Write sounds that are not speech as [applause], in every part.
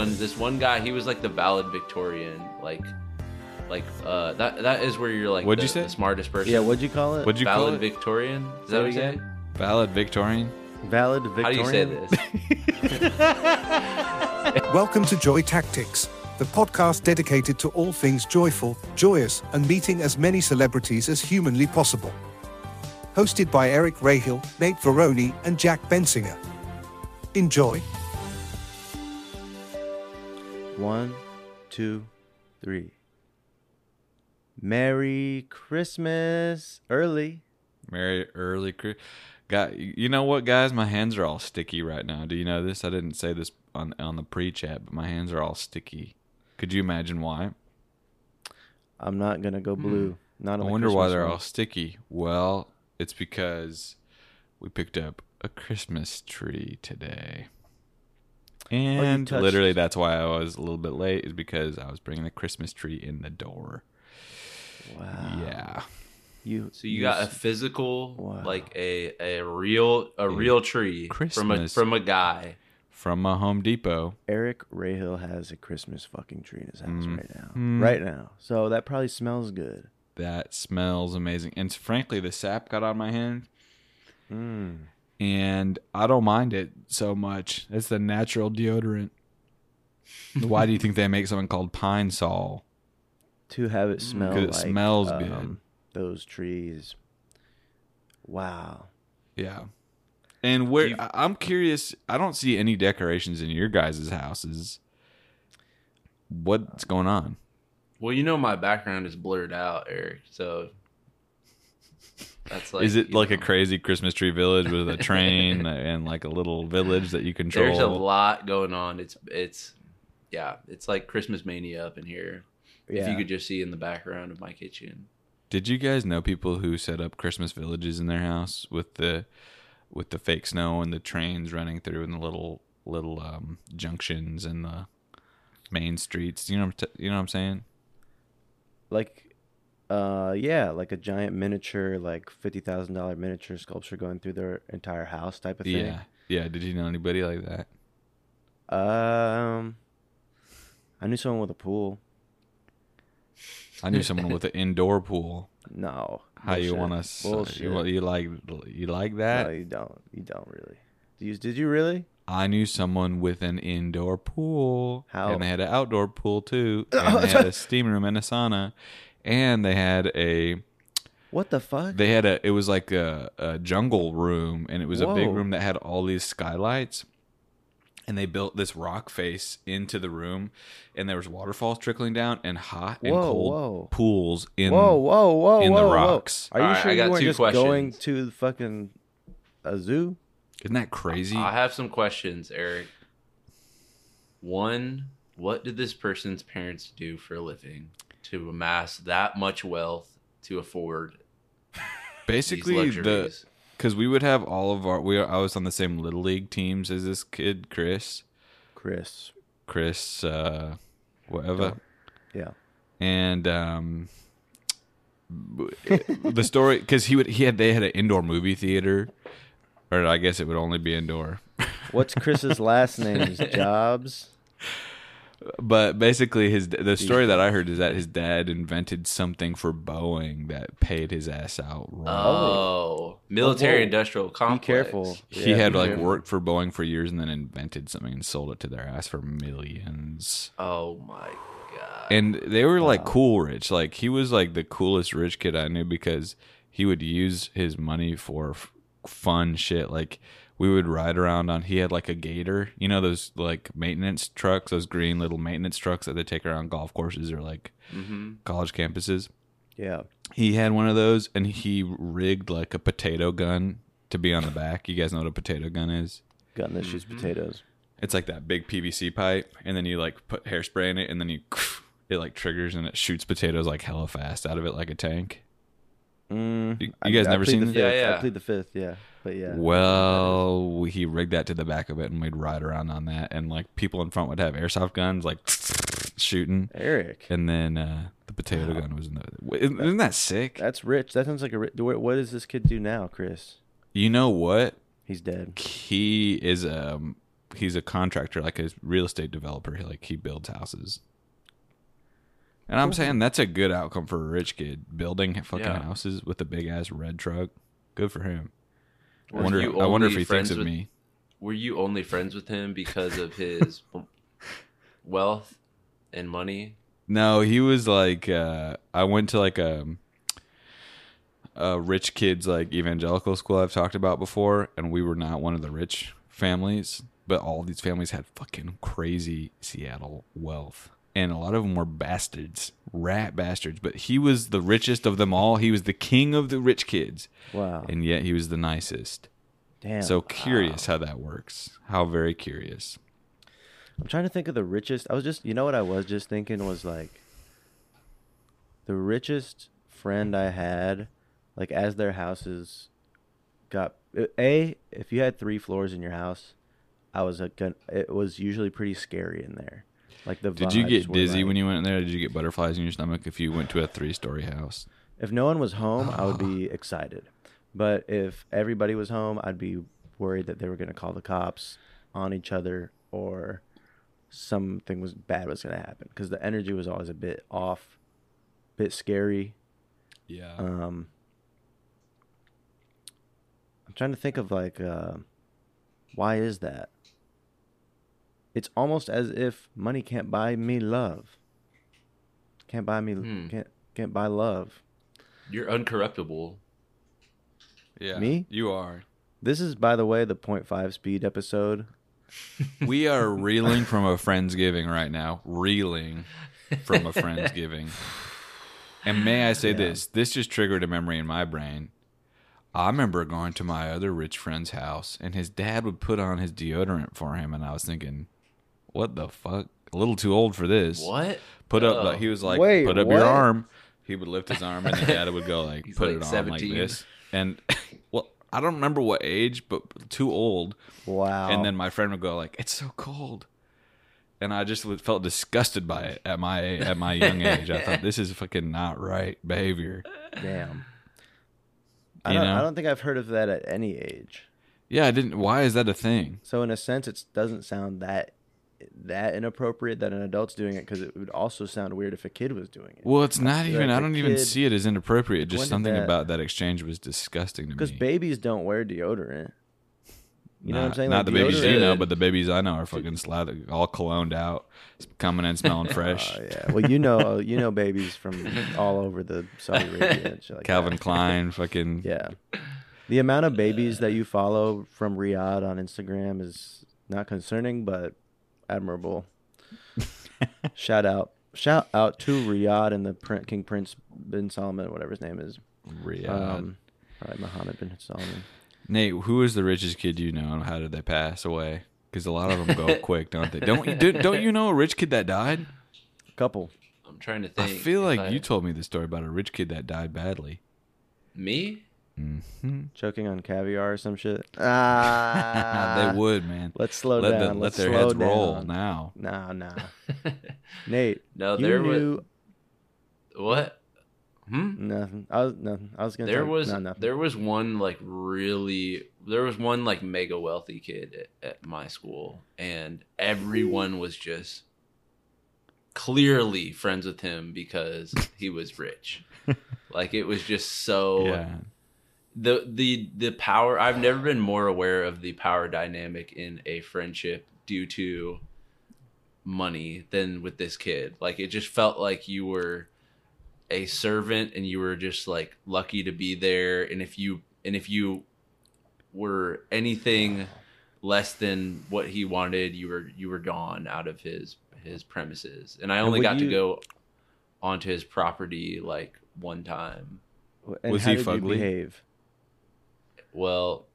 And this one guy, he was like the valid Victorian, like, like uh, that that is where you're like What'd the, you say? the smartest person. Yeah, what'd you call it? What'd you call valid it? Victorian? Is that what you say? again? Valid Victorian. Valid Victorian. How do you say Victorian? this? [laughs] Welcome to Joy Tactics, the podcast dedicated to all things joyful, joyous, and meeting as many celebrities as humanly possible. Hosted by Eric Rahill, Nate Varrone, and Jack Bensinger. Enjoy. One, two, three. Merry Christmas early. Merry early Chris. Got you know what, guys? My hands are all sticky right now. Do you know this? I didn't say this on on the pre-chat, but my hands are all sticky. Could you imagine why? I'm not gonna go blue. Not on Hmm. I wonder why they're one. all sticky. Well, it's because we picked up a Christmas tree today. And touched- literally that's why I was a little bit late is because I was bringing the Christmas tree in the door. Wow. Yeah. You. So you got a physical, Wow. like a a real a real tree from a Christmas. from a guy. From a Home Depot. Eric Rahill has a Christmas fucking tree in his house Mm. right now. Mm. Right now. So that probably smells good. That smells amazing. And frankly, the sap got on my hand Mm. And I don't mind it so much. It's the natural deodorant. Why do you think they make something called Pine Sol? To have it smell 'Cause it like smells um, good. Those trees. Wow. Yeah. And where You- I- I'm curious, I don't see any decorations in your guys' houses. What's going on? Well, you know my background is blurred out, Eric. So that's like. Is it like a crazy Christmas tree village with a [laughs] train and like a little village that you control? There's a lot going on. It's it's yeah, it's like Christmas mania up in here. If you could just see in the background of my kitchen. Did you guys know people who set up Christmas villages in their house with the with the fake snow and the trains running through and the little little um, junctions and the main streets? You know, what I'm t- you know what I'm saying? like uh yeah like a giant miniature like $50000 miniature sculpture going through their entire house type of thing Yeah, yeah. Did you know anybody like that? um i knew someone with a pool I knew someone with an [laughs] indoor pool. no How you want us? bullshit You, you like you like that? no you don't you don't really did you, did you really I knew someone with an indoor pool. How? And they had an outdoor pool too. [laughs] And they had a steam room and a sauna. And they had a what the fuck they had a it was like a, a jungle room and it was a big room that had all these skylights. And they built this rock face into the room and there was waterfalls trickling down and hot and Whoa, cold whoa. pools in whoa whoa whoa in the whoa, whoa. rocks. are you Alright, sure I got you weren't two just going questions. to fucking a zoo Isn't that crazy? I have some questions, Eric. One, what did this person's parents do for a living to amass that much wealth to afford [laughs] Basically these the because we would have all of our we I was on the same little league teams as this kid Chris. Chris. Chris uh whatever. Yeah. And um the story because he would he had they had an indoor movie theater or I guess it would only be indoor. What's chris's last name? [laughs] Jobs but basically his the story that I heard is that his dad invented something for Boeing that paid his ass out wrong. Oh, military whoa. industrial be complex. careful he Yeah, had be like careful. worked for Boeing for years and then invented something and sold it to their ass for millions. Oh my god. And they were like cool rich. Like he was like the coolest rich kid I knew because he would use his money for f- fun shit. Like we would ride around on. He had like a gator, you know those like maintenance trucks, those green little maintenance trucks that they take around golf courses or like hmm college campuses. yeah He had one of those, and he rigged like a potato gun to be on the back. You guys know what a potato gun is? gun that shoots Mm-hmm. potatoes It's like that big PVC pipe, and then you like put hairspray in it, and then you [laughs] it like triggers and it shoots potatoes like hella fast out of it like a tank. Mm, You- I- guys I never seen the this? fifth. Yeah, yeah. I plead the fifth. Yeah, but yeah. Well, he rigged that to the back of it, and we'd ride around on that, and like people in front would have airsoft guns, like [sniffs] shooting, Eric, and then uh, the potato gun was in the. Isn't isn't that sick? that's rich. That sounds like a. ri- What what does this kid do now, Chris? You know what? He's dead. He is um he's a contractor, like a real estate developer. He, like he builds houses. And I'm saying that's a good outcome for a rich kid building fucking Yeah. houses with a big ass red truck. Good for him. I Were wonder. you I wonder if he friends thinks of with- me. Were you only friends with him because of his [laughs] wealth and money? No, he was like uh I went to like a a rich kids like evangelical school I've talked about before and we were not one of the rich families, but all these families had fucking crazy Seattle wealth. And a lot of them were bastards, rat bastards, but he was the richest of them all. He was the king of the rich kids, Wow. and yet he was the nicest. Damn. So curious how that works. How very curious. I'm trying to think of the richest. I was just, you know what I was just thinking was like the richest friend I had, like as their houses got a. If you had three floors in your house, I was a gun. It was usually pretty scary in there. Like the. Did you get dizzy like- when you went in there? Did you get butterflies in your stomach if you went to a three story house? If no one was home, I would be [sighs] excited. But if everybody was home, I'd be worried that they were going to call the cops on each other or something was bad was going to happen because the energy was always a bit off, a bit scary. Yeah. Um, I'm trying to think of like, uh, why is that? It's almost as if money can't buy me love. Can't buy me. Hmm. Can't can't buy love. You're uncorruptible. yeah. me? You are. This is, by the way, the 0.5 speed episode. [laughs] We are reeling from a Friendsgiving right now. Reeling from a Friendsgiving. [laughs] And may I say Yeah. this? This just triggered a memory in my brain. I remember going to my other rich friend's house, and his dad would put on his deodorant for him, and I was thinking, "What the fuck? A little too old for this." What? Put up. Oh. Like, he was like, Wait, "Put up what? your arm." He would lift his arm, and the dad would go like, [laughs] "Put like it on 17. like this." And [laughs] well, I don't remember what age, but too old. Wow. And then my friend would go like, "It's so cold," and I just would- felt disgusted by it at my at my young [laughs] age. I thought this is fucking not right behavior. Damn. I don't. I don't think I've heard of that at any age. Yeah, I didn't. Why is that a thing? So in a sense, it doesn't sound that that inappropriate that an adult's doing it because it would also sound weird if a kid was doing it. Well, it's not Like even. I don't even see it as inappropriate. Just something that- about that exchange was disgusting to me. Because babies don't wear deodorant. You know what I'm saying? Not Like, the babies you know, but the babies I know are fucking slathered, all cologned out, coming in smelling [laughs] oh, fresh. Oh, yeah. Well, you know, uh, you know, babies from all over the Saudi Arabia like Calvin that. Klein, [laughs] fucking Yeah. The amount of babies that you follow from Riyadh on Instagram is not concerning, but admirable. [laughs] Shout out. Shout out to Riyadh and the Prin- King Prince bin Salman, whatever his name is. Riyadh. Um, probably Mohammed bin Salman. Nate, who is the richest kid you know, and how did they pass away? Because a lot of them go [laughs] quick, don't they? Don't you? Don't, don't you know a rich kid that died? A Couple. I'm trying to think. I feel like I- you told me the story about a rich kid that died badly. me. Hmm Choking on caviar or some shit. [laughs] Ah, they would, man. Let's slow let down. the- let Let's their slow heads down. roll now. Nah, nah. [laughs] Nate, no, you there knew was what? Hmm. nothing. I was nothing. I was gonna. There talk- was no, nothing. there was one like really there was one like mega wealthy kid at, at my school, and everyone was just clearly friends with him because he was rich. [laughs] like it was just so Yeah, the the the power i've never been more aware of the power dynamic in a friendship due to money than with this kid. Like it just felt like you were a servant and you were just like lucky to be there. And if you and if you were anything less than what he wanted you were you were gone out of his his premises. And i only would got to go onto his property like one time. And Was how he did you fugly? Well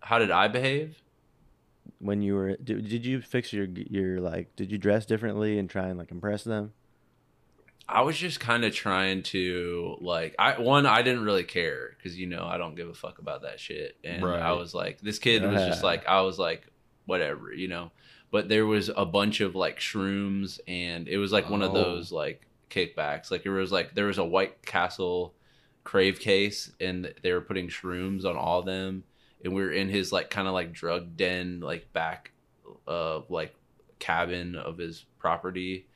how did i behave when you were? Did, did you fix your your like? Did you dress differently and try and like impress them? I was just kind of trying to like I one I didn't really care because you know I don't give a fuck about that shit and Right. I was like this kid was just like I was like whatever you know but there was a bunch of like shrooms and it was like one of Oh. those like kickbacks like it was like there was a White Castle crave case and they were putting shrooms on all of them and we were in his like kind of like drug den like back uh like cabin of his property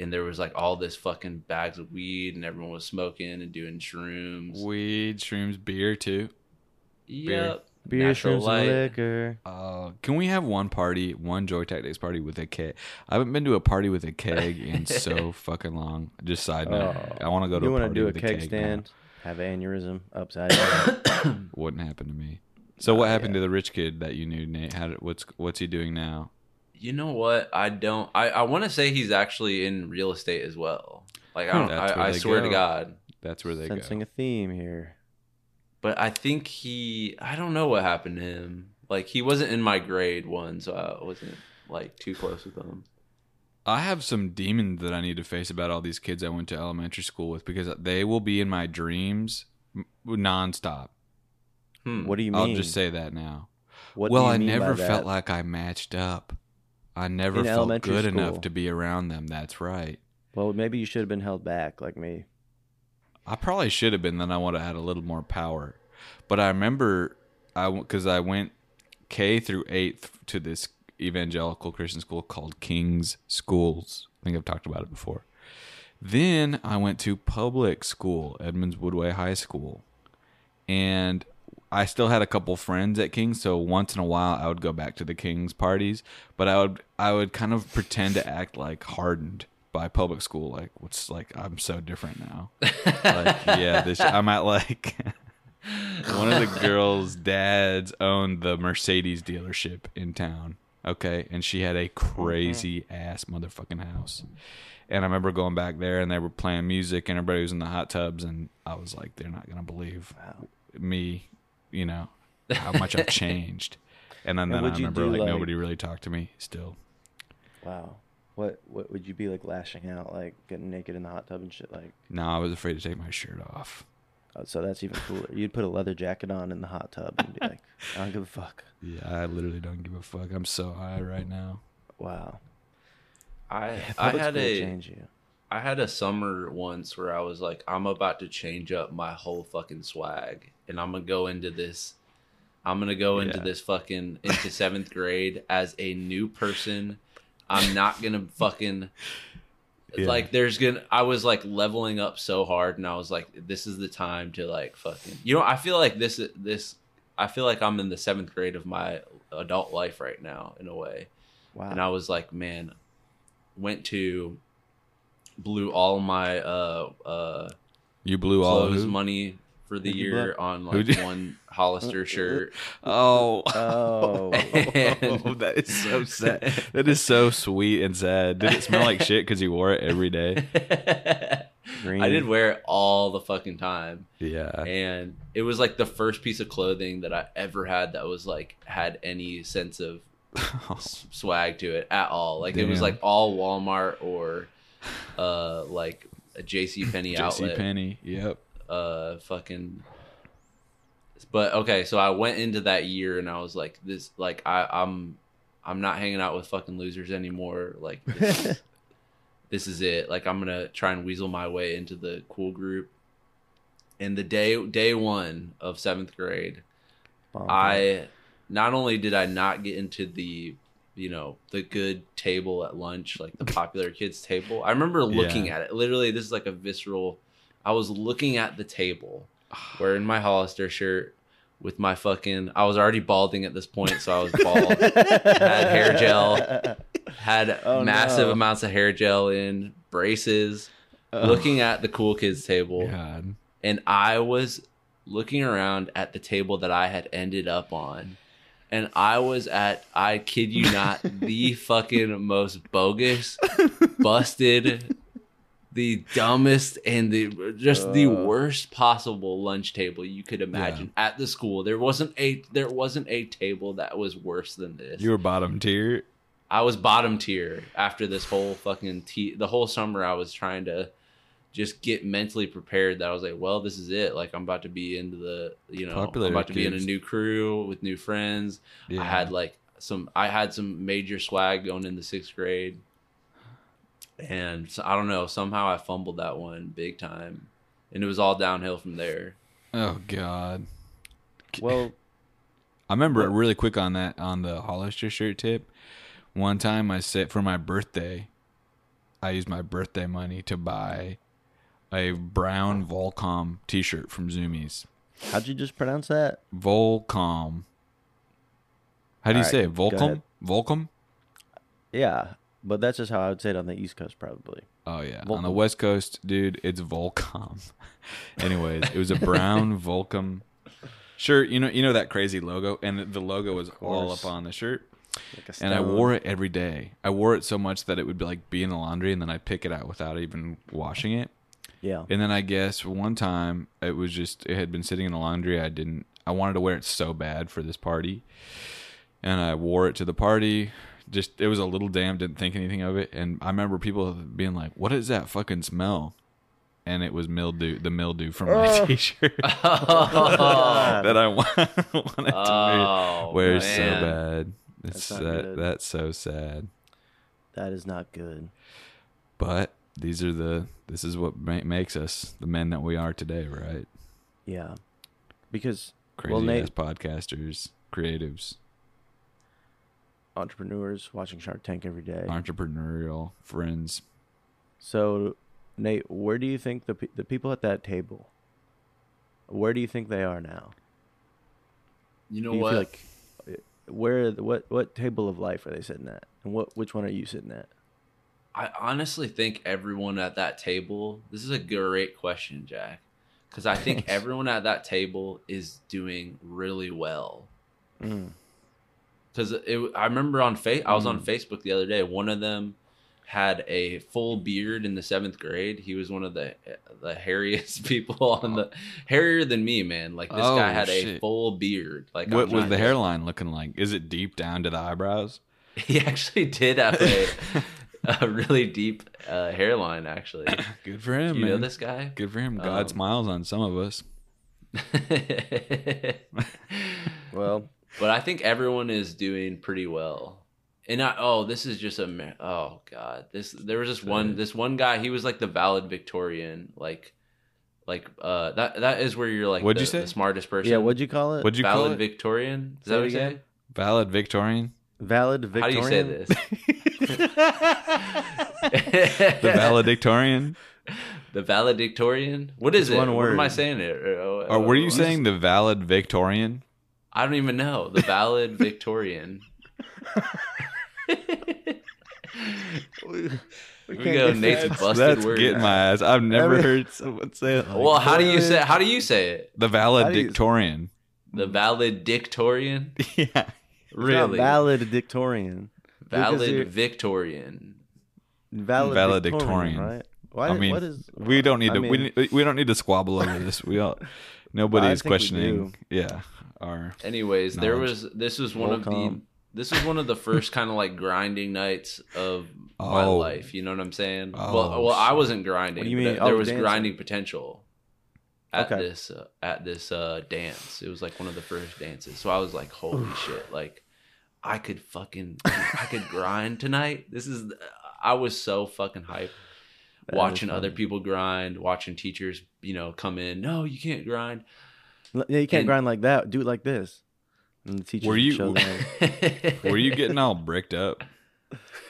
and there was like all this fucking bags of weed and everyone was smoking and doing shrooms. Weed, shrooms, beer too. Yep. Beer, Natural shrooms, light. and liquor. Uh, can we have one party, one Joy Tactics party with a keg? I haven't been to a party with a keg in [laughs] so fucking long. Just side note, Oh. I want to go to you want to do a with keg now. Stand? Have aneurysm upside down. [coughs] Wouldn't happen to me. So what Oh, happened yeah. to the rich kid that you knew, Nate? How did, what's what's he doing now? You know what? I don't. I, I want to say he's actually in real estate as well. Like I don't. That's where I, I they swear to go. God. That's where they Sensing go. a theme here. But I think he. I don't know what happened to him. Like he wasn't in my grade one, so I wasn't like too close with him. I have some demons that I need to face about all these kids I went to elementary school with because they will be in my dreams m- nonstop. Hmm. What do you mean? I'll just say that now. What do well, you I mean never felt that? like I matched up. I never In felt good school. enough to be around them. That's right. Well, maybe you should have been held back, like me. I probably should have been. Then I would have had a little more power. But I remember, I because I went K through eighth to this evangelical Christian school called King's Schools. I think I've talked about it before. Then I went to public school, Edmonds Woodway High School, and I still had a couple friends at King's. So once in a while, I would go back to the King's parties, but I would I would kind of pretend to act like hardened by public school, like what's like I'm so different now. like [laughs] yeah, this I'm at like [laughs] one of the girls' dads owned the Mercedes dealership in town. Okay, and she had a crazy ass motherfucking house. And I remember going back there, and they were playing music, and everybody was in the hot tubs, and I was like, they're not gonna believe me, you know, how much I've [laughs] changed. And then, And then I remember do, like, like- nobody really talked to me still. Wow. What what would you be like lashing out, like getting naked in the hot tub and shit? Like, No, I was afraid to take my shirt off. Oh, so that's even cooler. You'd put a leather jacket on in the hot tub and be like, [laughs] I don't give a fuck. Yeah, I literally don't give a fuck. I'm so high right now. Wow. I I had school a change you. I had a summer once where I was like, I'm about to change up my whole fucking swag, and I'm gonna go into this. I'm gonna go into Yeah. this fucking into seventh [laughs] grade as a new person. I'm not gonna fucking Yeah. like. There's gonna. I was like leveling up so hard, and I was like, this is the time to like fucking. You know, I feel like this this. I feel like I'm in the seventh grade of my adult life right now, in a way Wow. and I was like, man, went to blew all my uh uh You blew all who? money for the year on like you- one Hollister [laughs] shirt. Oh. [laughs] Oh. And- that is so [laughs] sad. That is so sweet and sad. Did it smell like shit because you wore it every day? Green. I did wear it all the fucking time. Yeah. And it was like the first piece of clothing that I ever had that was like had any sense of s- swag to it at all. Like it was like all Walmart or uh like a JC Penney JC outlet. Penney. Yep. Uh fucking but okay so i went into that year and i was like this like i i'm i'm not hanging out with fucking losers anymore. Like [laughs] this, is- this is it. Like i'm gonna try and weasel my way into the cool group. And the day day one of seventh grade i not only did i not get into the you know the good table at lunch like the popular kids table i remember looking Yeah. at it. Literally this is like a visceral i was looking at the table [sighs] wearing my hollister shirt with my fucking i was already balding at this point so i was bald [laughs] had hair gel had Oh, massive no. amounts of hair gel in braces looking at the cool kids table God. and I was looking around at the table that I had ended up on. And I was at, I kid you not, the [laughs] fucking most bogus, busted, the dumbest, and the just the Uh. worst possible lunch table you could imagine at the school. There wasn't a there wasn't a table that was worse than this. You were bottom tier. I was bottom tier after this whole fucking te- the whole summer. I was trying to just get mentally prepared that I was like, well, this is it. Like I'm about to be into the, you know, Popular I'm about to be in a new crew with new friends. Yeah. I had like some, I had some major swag going into sixth grade, and so, I don't know. Somehow I fumbled that one big time, and it was all downhill from there. Oh God. well, I remember really quick on that on the Hollister shirt tip. one time I said for my birthday, I used my birthday money to buy a brown Volcom T-shirt from Zumiez. How'd you just pronounce that? Volcom. How do you All say it? Volcom? Volcom? Yeah, but that's just how I would say it on the East Coast, probably. Oh yeah. On the West Coast, dude, it's Volcom. [laughs] Anyways, it was a brown [laughs] Volcom shirt. You know, you know that crazy logo, and the logo was all up on the shirt. Like And I wore it every day. I wore it so much that it would be like be in the laundry, and then I'd pick it out without even washing it. Yeah. And then I guess one time it was just it had been sitting in the laundry. I didn't. I wanted to wear it so bad for this party, and I wore it to the party. Just it was a little damn. Didn't think anything of it. And I remember people being like, "What is that fucking smell?" And it was mildew. The mildew from my t-shirt Oh, [laughs] [laughs] that I wa- [laughs] wanted to Oh, wear, wear so bad. It's That's that good. that's so sad. That is not good. But these are the. This is what ma- makes us the men that we are today, right? Yeah. Because Crazy Well, Nate- ass podcasters, creatives, entrepreneurs watching Shark Tank every day. entrepreneurial friends. So, Nate, where do you think the pe- the people at that table? Where do you think they are now? You know do you what? like where what what table of life are they sitting at, and what which one are you sitting at? I honestly think everyone at that table. This is a great question, Jack, because I think [laughs] everyone at that table is doing really well. Mm. Because it, I remember on fa- I was on Mm. Facebook the other day. One of them had a full beard in the seventh grade. He was one of the the hairiest [laughs] people on the hairier than me, man. Like this guy Oh, had a shit. full beard. Like what I'm was not the just- hairline looking like? Is it deep down to the eyebrows? [laughs] He actually did have a, [laughs] a really deep uh, hairline. Actually, [coughs] Good for him, you man. know this guy? Good for him. God Um, smiles on some of us. Well, but I think everyone is doing pretty well. And I, oh, this is just a oh god. This there was this one this one guy. He was like the valid Victorian, like like uh that that is where you're like What'd the, you say? the smartest person. yeah. What'd you call it? What'd you valid call it? Valid Victorian? Is Say that what you again? say? Valid Victorian. Valid Victorian. How Victorian. do you say this? [laughs] The valedictorian. the valedictorian. What is It's it? one What am I saying it? Or Oh, were you saying the valid Victorian? I don't even know. The valid Victorian. We We can't go, get Nate's that. busted That's word. getting my ass. I've never Every- heard someone say it. Like well, how do you say? How do you say it? the How do you- valedictorian. The valedictorian. [laughs] yeah. It's not Really? valedictorian. Valid Victorian. Valedictorian, Valedictorian. right? Why? I mean, what is? we don't need I to. mean- we, we don't need to squabble over this. We all. [laughs] Nobody is questioning. Yeah. Our Anyways, there was this was one of the this was one of the first kind of like grinding nights of my Oh. life. You know what I'm saying? Oh, well, well, I shit. wasn't grinding. What do you but mean? There Oh, was dancing. grinding potential at Okay. this uh, at this uh, dance. It was like one of the first dances. So I was like, holy shit! Like I could fucking I could grind tonight. This is I was so fucking hyped. That is watching other funny. people grind, watching teachers, you know, come in. No, you can't grind. L- Yeah, you can't And- grind like that. Do it like this. And the teacher Were you- show them. [laughs] were you getting all bricked up? [laughs]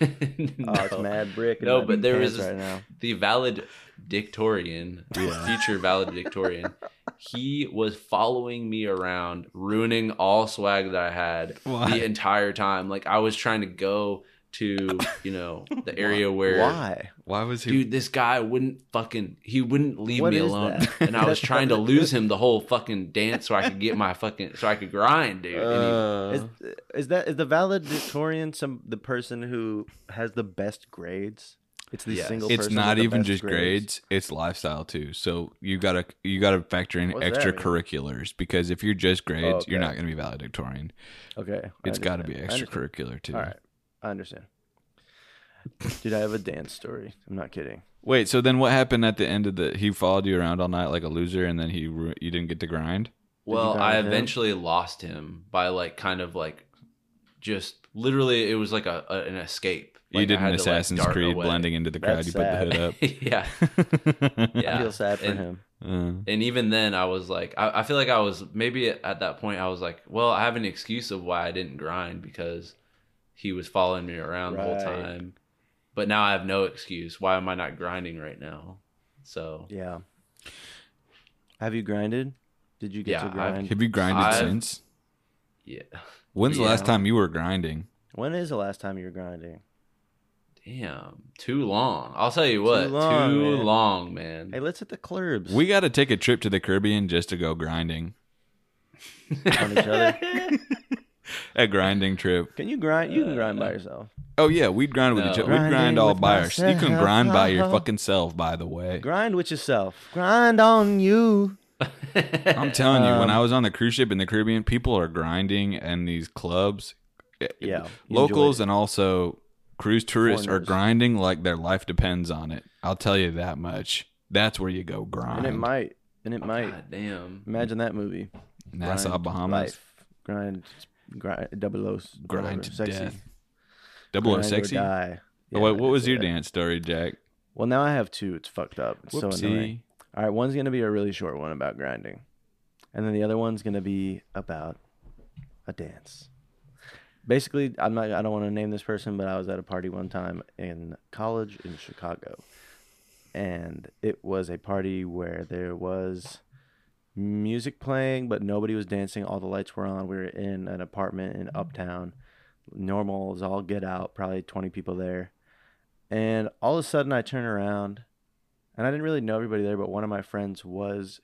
Oh, it's No. mad brick. No, but there was- right now. the valedictorian, Yeah. future valedictorian, he was following me around, ruining all swag that I had Why? the entire time. Like I was trying to go to, you know, the [laughs] area where Why? Why was he? dude, this guy wouldn't fucking he wouldn't leave What me alone. And I was trying to [laughs] lose him the whole fucking dance so I could get my fucking so I could grind, dude. And he- Uh, Is is that is the valedictorian some the person who has the best grades? It's the Yes. single. it's person not with the even best just grades. It's lifestyle too. So you gotta you gotta factor in What's extracurriculars because if you're just grades, you're not gonna be valedictorian. Okay, I It's got to be understand. I understand. extracurricular too. All right, I understand. Dude, I have a dance story. I'm not kidding. Wait, so then what happened at the end of the? He followed you around all night like a loser, and then he you didn't get to grind. Well, I with him? eventually lost him by like kind of like just literally it was like a, a an escape. you did an had to, like, Assassin's Creed away. blending into the crowd. That's you put the hood up. [laughs] yeah. Yeah. [laughs] I feel sad for and- him. Uh, And even then I was like I, I feel like I was maybe at, at that point I was like, well, I have an excuse of why I didn't grind because he was following me around the whole time. But now I have no excuse. Why am I not grinding right now? So Yeah. Have you grinded? Did you get Yeah, to I've- grind? Have you grinded I've- since? yeah. When's the last time you were grinding? when is the last time you were grinding? Damn, too long. I'll tell you what, too long, long, man. man. Hey, let's hit the clubs. We got to take a trip to the Caribbean just to go grinding. on each other. [laughs] A grinding trip. Can you grind? You can uh, grind by yourself. Oh yeah, we'd grind with No. each other. We'd grind all with by ourselves. You can myself. grind by your fucking self, by the way. Grind with yourself. Grind on you. [laughs] I'm telling you, when Um, I was on the cruise ship in the Caribbean, people are grinding and these clubs. eh, Yeah, locals enjoyed and also cruise tourists are Foreigners. grinding like their life depends on it. I'll tell you that much. That's where you go grind. And it might. And it might. God damn. Imagine that movie. Nassau, Grind Bahamas. Life. Grind. Grind. Double O. Grind whatever, to sexy. death. Double O sexy. Oh, die. what, what was your dance story, Jack? Well, now I have two. It's fucked up. It's so annoying. Whoopsie. All right, one's gonna be a really short one about grinding, and then the other one's gonna be about a dance. Basically, I'm not. I don't want to name this person, but I was at a party one time in college in Chicago, and it was a party where there was music playing, but nobody was dancing. All the lights were on. We were in an apartment in Uptown. Normal is all get out. Probably 20 people there, and all of a sudden I turn around and I didn't really know everybody there, but one of my friends was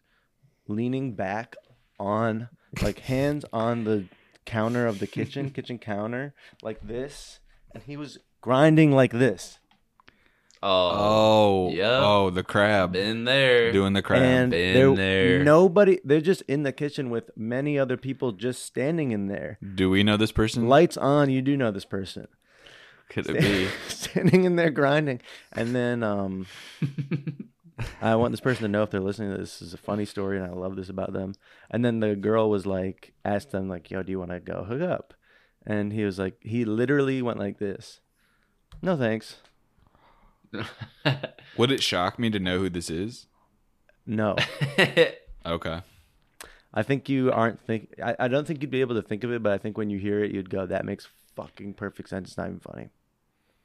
leaning back on, like hands on the counter of the kitchen, [laughs] kitchen counter, like this, and he was grinding like this. Oh, Oh, Yep. oh, the crab been there. doing the crab. and been there, there. nobody, they're just in the kitchen with many other people just standing in there. Do we know this person? Lights on, you do know this person. Could it be? [laughs] standing in there grinding. And then um [laughs] I want this person to know if they're listening to this, this is a funny story and I love this about them. And then the girl was like asked them like, "Yo, do you want to go hook up?" And he was like he literally went like this. No thanks. [laughs] Would it shock me to know who this is? No. [laughs] Okay. I think you aren't think I, I don't think you'd be able to think of it, but I think when you hear it you'd go, That makes fucking perfect sense. It's not even funny.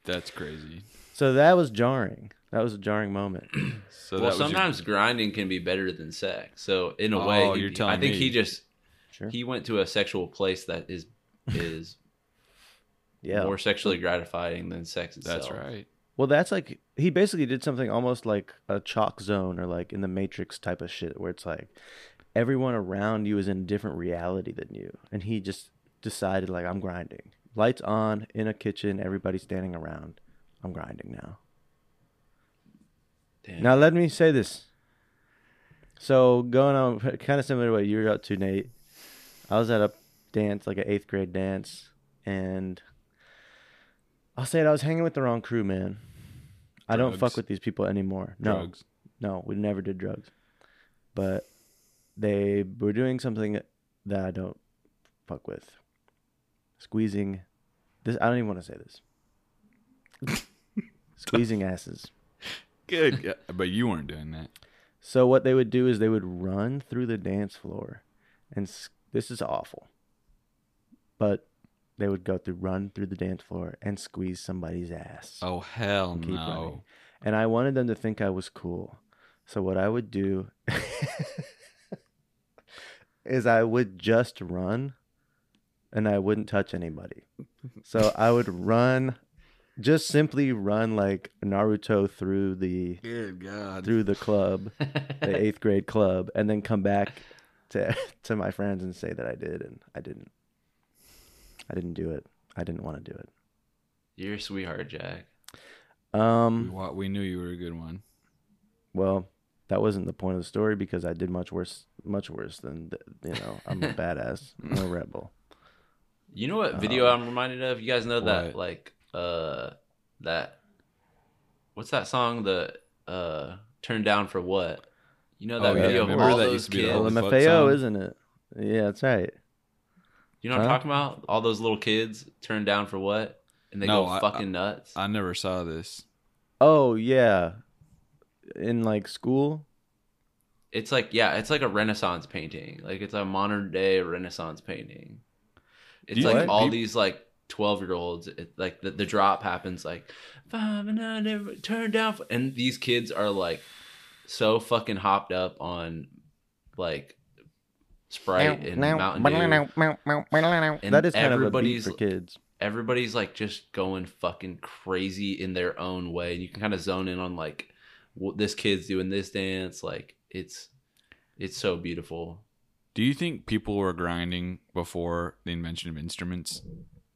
That's crazy. So that was jarring. That was a jarring moment. [clears throat] So well, that was your- sometimes grinding can be better than sex. So in a Oh, way, you're telling me I think me. he just Sure. he went to a sexual place that is is [laughs] Yeah. more sexually gratifying than sex itself. that's right. Well, that's like he basically did something almost like a chalk zone or like in the Matrix type of shit, where it's like everyone around you is in a different reality than you, and he just decided like I'm grinding, lights on in a kitchen, everybody standing around, I'm grinding now. Damn. Now let me say this. So going on, [laughs] kind of similar to what you were up to, Nate. I was at a dance, like an eighth grade dance, and I'll say it. I was hanging with the wrong crew, man. I don't fuck with these people anymore. No, Drugs. no, we never did drugs, but they were doing something that I don't fuck with. Squeezing. This I don't even want to say this. [laughs] Squeezing asses. Good. But you weren't doing that. So what they would do is they would run through the dance floor, and s- this is awful. But they would go through, run through the dance floor, and squeeze somebody's ass. Oh hell running. no. And I wanted them to think I was cool. So what I would do [laughs] is I would just run, and I wouldn't touch anybody. So I would run, just simply run like Naruto through the Good God. through the club, [laughs] the eighth grade club, and then come back to [laughs] to my friends and say that I did, and I didn't. I didn't do it. I didn't want to do it. You're a sweetheart, Jack. We, Um. wa- we knew you were a good one. Well, that wasn't the point of the story because I did much worse. Much worse than th- you know. I'm a [laughs] badass. I'm a rebel. You know what video I'm reminded of? You guys know that What? like uh that what's that song? The uh Turn Down for What? You know that Oh, yeah, video of remember all that those used to be the kids. Oh, Well, fuck Maffeo, song? isn't it? Yeah, that's right. You know what I'm Huh? talking about? All those little kids turned down for what? And they No, go I- fucking nuts. I never saw this. Oh yeah, in like school. it's like yeah, it's like a Renaissance painting. Like it's a modern day Renaissance painting. It's you like think all peop- these like 12 year olds like the, the drop happens like five and I never turn down for-" and these kids are like so fucking hopped up on like sprite and mountain dew and that is kind of a beat everybody's for kids. everybody's like just going fucking crazy in their own way and you can kind of zone in on like what this kid's doing this dance like it's it's so beautiful Do you think people were grinding before the invention of instruments?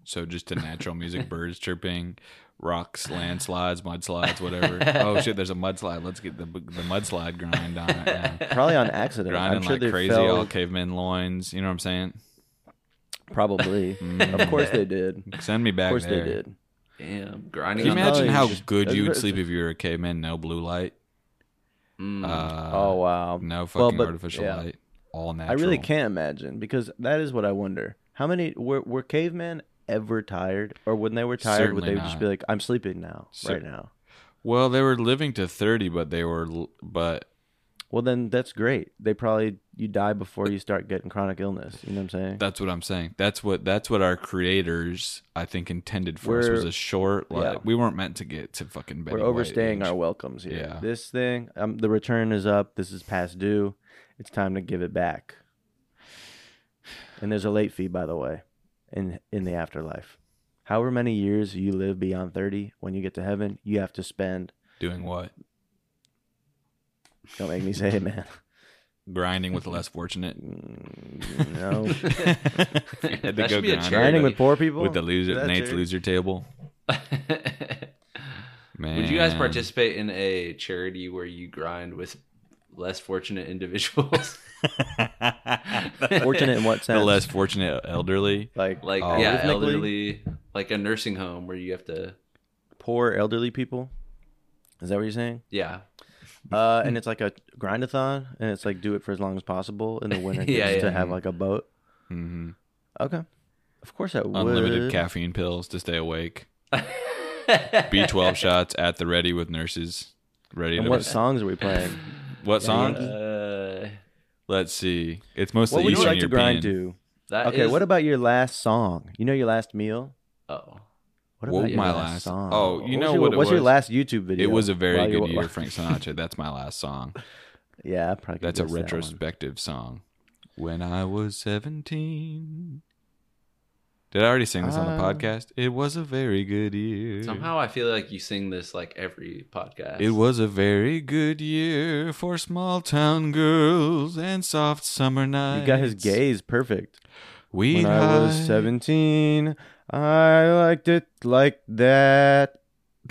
So just to natural music, [laughs] birds chirping, rocks, landslides, mudslides, whatever. [laughs] oh shit, there's a mudslide. Let's get the the mudslide grind on it now. [laughs] Probably on accident. Grinding I'm sure like they crazy, fell, all cavemen loins. You know what I'm saying? Probably. [laughs] Mm. of course they did. Send me back. Of course there. they did. damn grinding Can you imagine how just- good you would sleep if you were a caveman? No blue light. Mm. Uh, oh wow. No Well, fucking but- artificial yeah. light. All natural. I really can't imagine because that is what I wonder. How many were were cavemen ever tired, or when they were tired, would Certainly they just be like, "I'm sleeping now, Cer- right now"? Well, they were living to thirty, but they were, but Well, then that's great. They probably you die before you start getting chronic illness. You know what I'm saying? that's what I'm saying. That's what that's what our creators, I think, intended for us was We're- a short. Like yeah. we weren't meant to get to fucking. Betty We're White overstaying age. our welcomes here. Yeah. This thing, um, the return is up. This is past due. It's time to give it back. And there's a late fee, by the way, in in the afterlife. However many years you live beyond 30, when you get to heaven, you have to spend. doing what? Don't make me say it, man. [laughs] Grinding with the less fortunate. Mm, no. [laughs] Had to That go should be grind charity. Grinding with poor people with the loser Is Nate's true? loser table. Man, [laughs] Would you guys participate in a charity where you grind with less fortunate individuals? [laughs] [laughs] Fortunate in what sense? The less fortunate elderly. like like Oh. yeah, elderly, like a nursing home where you have to poor elderly people. Is that what you're saying? yeah. Uh, and it's like a grindathon, and it's like do it for as long as possible in the winter [laughs] Yeah, just to yeah. have like a boat. hmm Okay, of course I would. Unlimited caffeine pills to stay awake. B12 shots at the ready with nurses. Ready And to. what songs are we playing? What song? Uh, Let's see. It's mostly what would you Eastern like to European. grind to? that Okay, is- what about your last song? You know your last meal. Oh, What What about your my last, last- song? oh, you was know your, what it What's your was? last YouTube video? It was a very while good year, Frank Sinatra. That's my last song. [laughs] Yeah, I probably. could That's a guess that one. retrospective song. When I was 17. Did I already sing this on the Uh, podcast? It was a very good year. somehow I feel like you sing this like every podcast. It was a very good year for small town girls and soft summer nights. You got his gaze perfect. We when I was seventeen, I liked it like that. [laughs]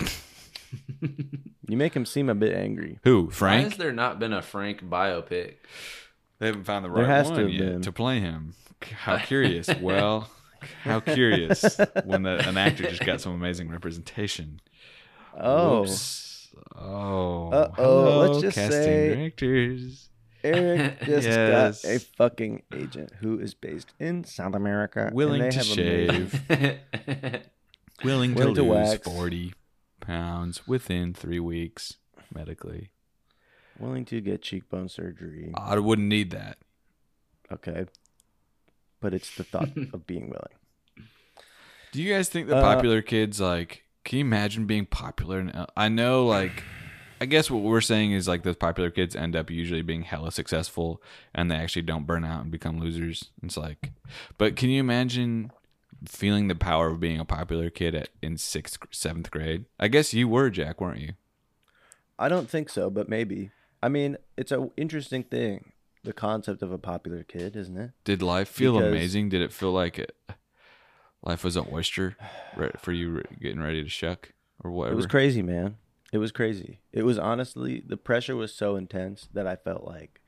you make him seem a bit angry. Who? Why Frank? has there not been a Frank biopic? They haven't found the There right has to one have yet been. to play him. How [laughs] curious. well, how curious when the, an actor just got some amazing representation. Oh, Whoops. Oh. Uh-oh, Hello, let's just casting say- directors. Eric [laughs] just Yes. got a fucking agent who is based in South America, and Willing they to have amazing- shave. Willing, [laughs] Willing to, to lose wax. 40 pounds within three weeks medically. willing to get cheekbone surgery. I wouldn't need that. Okay, but it's the thought [laughs] of being willing. Do you guys think the Uh, popular kids like? Can you imagine being popular? In, L- I know, like, I guess what we're saying is like those popular kids end up usually being hella successful, and they actually don't burn out and become losers. It's like, but can you imagine feeling the power of being a popular kid at in sixth, seventh grade? I guess you were Jack, weren't you? I don't think so, but maybe. I mean, it's an interesting thing, the concept of a popular kid, isn't it? Did life feel Because- amazing? Did it feel like it, life was an oyster re- for you re- getting ready to shuck or whatever? It was crazy, man. It was crazy. It was honestly the pressure was so intense that I felt like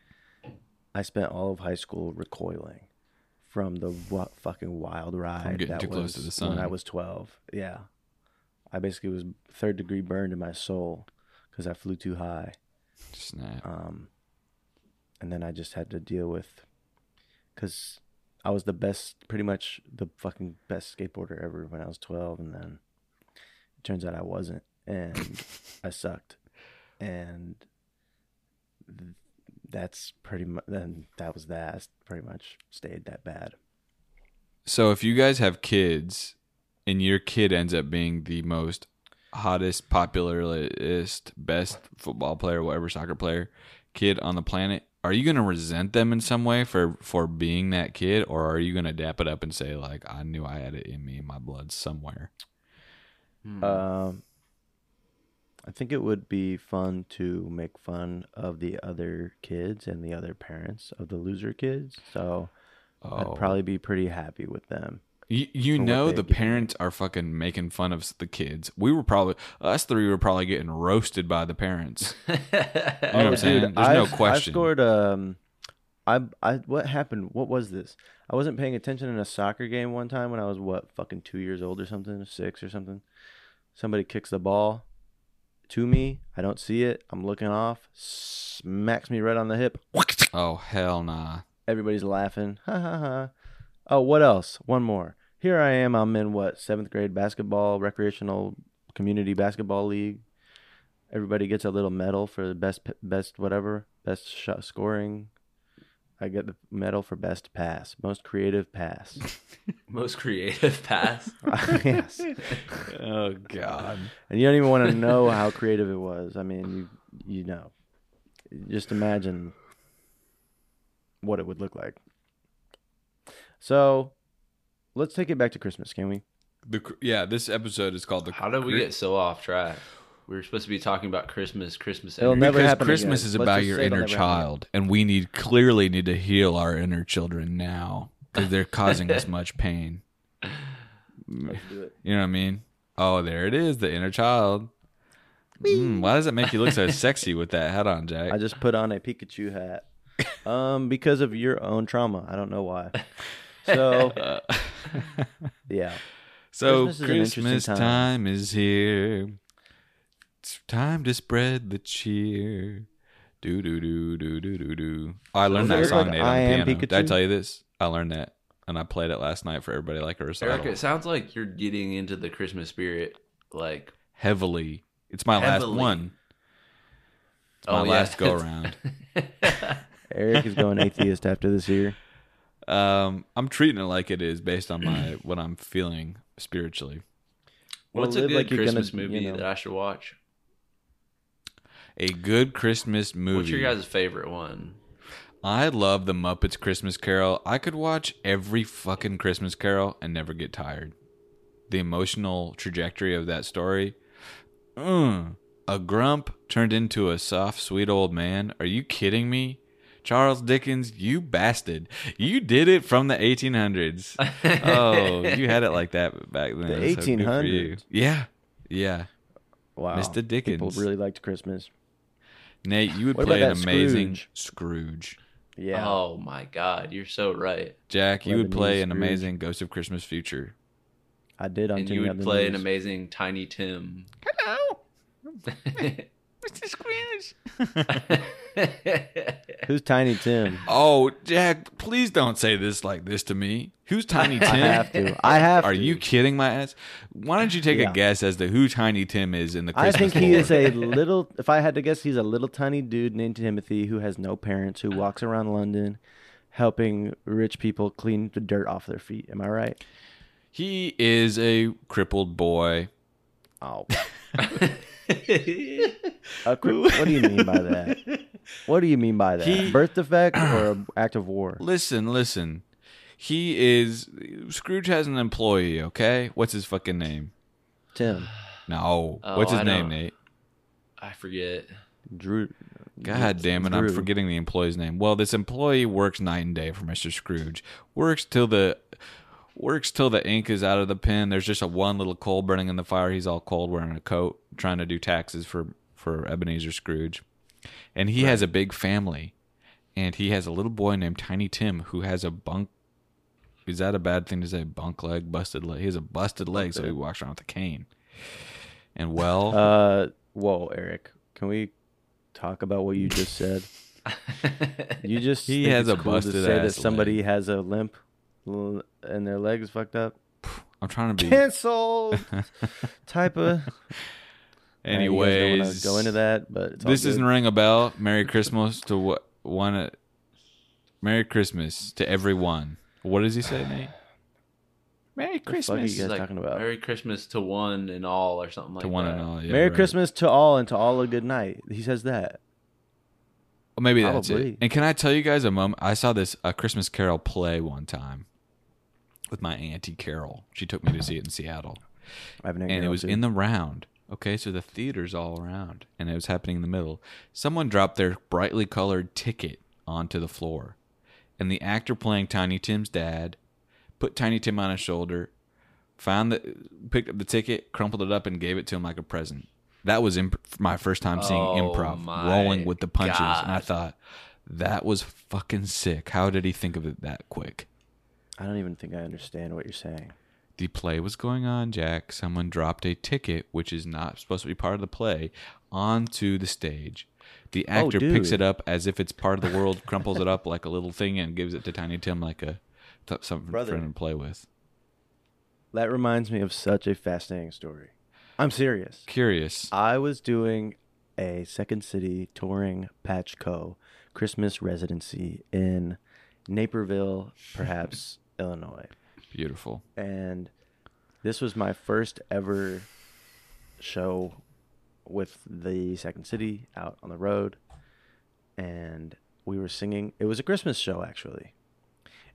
I spent all of high school recoiling from the wa- fucking wild ride getting that too close was to the when I sun. was 12. Yeah. I basically was third degree burned in my soul cuz I flew too high. Snap. Um and then I just had to deal with cuz I was the best pretty much the fucking best skateboarder ever when I was 12 and then it turns out I wasn't and [laughs] I sucked. And that's pretty much then that was that. I pretty much stayed that bad. So if you guys have kids, and your kid ends up being the most hottest, popularist, best football player, whatever soccer player kid on the planet, are you gonna resent them in some way for for being that kid, or are you gonna dap it up and say like, I knew I had it in me, in my blood somewhere? Hmm. Um, I think it would be fun to make fun of the other kids and the other parents of the loser kids. So Oh, I'd probably be pretty happy with them. You, you know the parents are fucking making fun of the kids. We were probably us three were probably getting roasted by the parents. [laughs] You know what I'm saying? There's no I've- question. I scored. Um, I I what happened? What was this? I wasn't paying attention in a soccer game one time when I was what fucking two years old or something, six or something. Somebody kicks the ball to me. I don't see it. I'm looking off. Smacks me right on the hip. Oh hell nah. Everybody's laughing. Ha ha ha. Oh, what else? One more. Here I am. I'm in what seventh grade basketball, recreational community basketball league. Everybody gets a little medal for the best, best whatever, best shot scoring. I get the medal for best pass, most creative pass. [laughs] Most creative pass. [laughs] yes, Oh god. and you don't even want to know how creative it was. I mean, you you know, just imagine what it would look like. So, let's take it back to Christmas, can we? The yeah, this episode is called the. How did we get so off track? We were supposed to be talking about Christmas, Christmas. It'll energy. never because happen Christmas again. is Let's about your inner never happen child, and we need clearly need to heal our inner children now because they're [laughs] causing us much pain. Let's do it. You know what I mean? Oh, there it is, the inner child. Mm, why does it make you look so [laughs] sexy with that hat on, Jack? I just put on a Pikachu hat. Um, because of your own trauma. I don't know why. [laughs] So [laughs] yeah, so Christmas is Christmas time. time is here. It's time to spread the cheer. Do do do do do do do. Oh, I learned Does it that look song like Nate I on the Am piano. Did I Pikachu? tell you this? I learned that, and I played it last night for everybody like a recital. Eric, it sounds like you're getting into the Christmas spirit. Like, Heavily. It's my Heavily. last one. It's oh, my Oh, yeah. last go around. [laughs] Eric is going atheist after this year. Um, I'm treating it like it is based on my [clears throat] what I'm feeling spiritually. what's Well, a good like you're gonna, Christmas you movie know. that I should watch? A good Christmas movie. What's your guys' favorite one? I love the Muppets Christmas Carol. I could watch every fucking Christmas Carol and never get tired. The emotional trajectory of that story. Mm, a grump turned into a soft, sweet old man. Are you kidding me? Charles Dickens, you bastard. You did it from the 1800s. oh, you had it like that back then. [laughs] The so good for you. 1800s. Yeah. Yeah. Wow, Mr. Dickens. People really liked Christmas. Nate, you would What play an amazing Scrooge? Scrooge. Yeah, Oh my God, you're so right. Jack, you would play Lebanese an Scrooge. amazing Ghost of Christmas Future. I did on And you would Other play an amazing Tiny Tim. Hello, [laughs] Mr. Scrooge. [laughs] [laughs] Who's Tiny Tim? oh, Jack, please don't say this like this to me. Who's Tiny [laughs] Tim? I have to. I have. Are to. you kidding my ass? Why don't you take Yeah. a guess as to who Tiny Tim is in the Christmas I Christmas think he lore? is a little. If I had to guess, he's a little tiny dude named Timothy who has no parents, who walks around London, helping rich people clean the dirt off their feet. Am I right? He is a crippled boy. Oh, [laughs] [laughs] a cri- what do you mean by that? [laughs] What do you mean by that? He- Birth defect or an act of war? Listen, listen. He is Scrooge has an employee, okay? What's his fucking name? Tim, [sighs] No. Oh, What's his I name, know. Nate? I forget. Drew. God damn it, I'm forgetting the employee's name. Well, this employee works night and day for Mr. Scrooge. Works till the works till the ink is out of the pen. There's just a one little coal burning in the fire. He's all cold wearing a coat, trying to do taxes for for Ebenezer Scrooge. And he has a big family. And he has a little boy named Tiny Tim who has a bunk is that a bad thing to say? Bunk leg, busted leg. He has a busted leg, so he walks around with a cane. And well, [laughs] Uh, whoa, Eric. Can we talk about what you just said? [laughs] You just He has a cool to busted say that somebody leg. has a limp l- and their legs fucked up. [sighs] I'm trying to be Cancelled [laughs] type of. [laughs] Anyways, go into that, but it's this good. doesn't ring a bell. Merry Christmas to what one. Merry Christmas to everyone. What does he say, Nate? [sighs] Merry fuck are you guys like, talking about? Merry Christmas to one and all, or something like to one that. and all. Yeah, Merry right. Christmas to all and to all a good night. He says that. Well, maybe that's it. And can I tell you guys a moment? I saw this a Christmas Carol play one time with my auntie Carol. She took me to see it in Seattle, I've never and it was in the round. Okay, so the theater's all around, and it was happening in the middle. Someone dropped their brightly colored ticket onto the floor, and the actor playing Tiny Tim's dad put Tiny Tim on his shoulder, found the picked up the ticket, crumpled it up, and gave it to him like a present. That was imp- my first time seeing Oh improv, rolling with the punches, and I thought that was fucking sick. How did he think of it that quick? I don't even think I understand what you're saying. The play was going on, Jack. Someone dropped a ticket, which is not supposed to be part of the play, onto the stage. The Oh, actor picks it up as if it's part of the world, crumples it up like a little thing, and gives it to Tiny Tim like a th- something Brother. for him to play with. That reminds me of such a fascinating story. I'm serious. Curious. I was doing a Second City touring Patch Co. Christmas residency in Naperville, perhaps Illinois. Beautiful. and this was my first ever show with the second city out on the road and we were singing it was a christmas show actually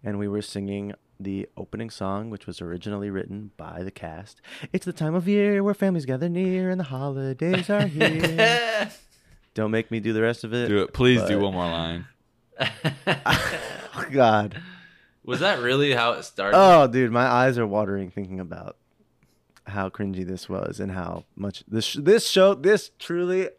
and we were singing the opening song which was originally written by the cast it's the time of year where families gather near and the holidays are here [laughs] don't make me do the rest of it Do it. Please do one more line. oh, [laughs] god Was that really how it started? Oh, dude, my eyes are watering thinking about how cringy this was and how much this this show this truly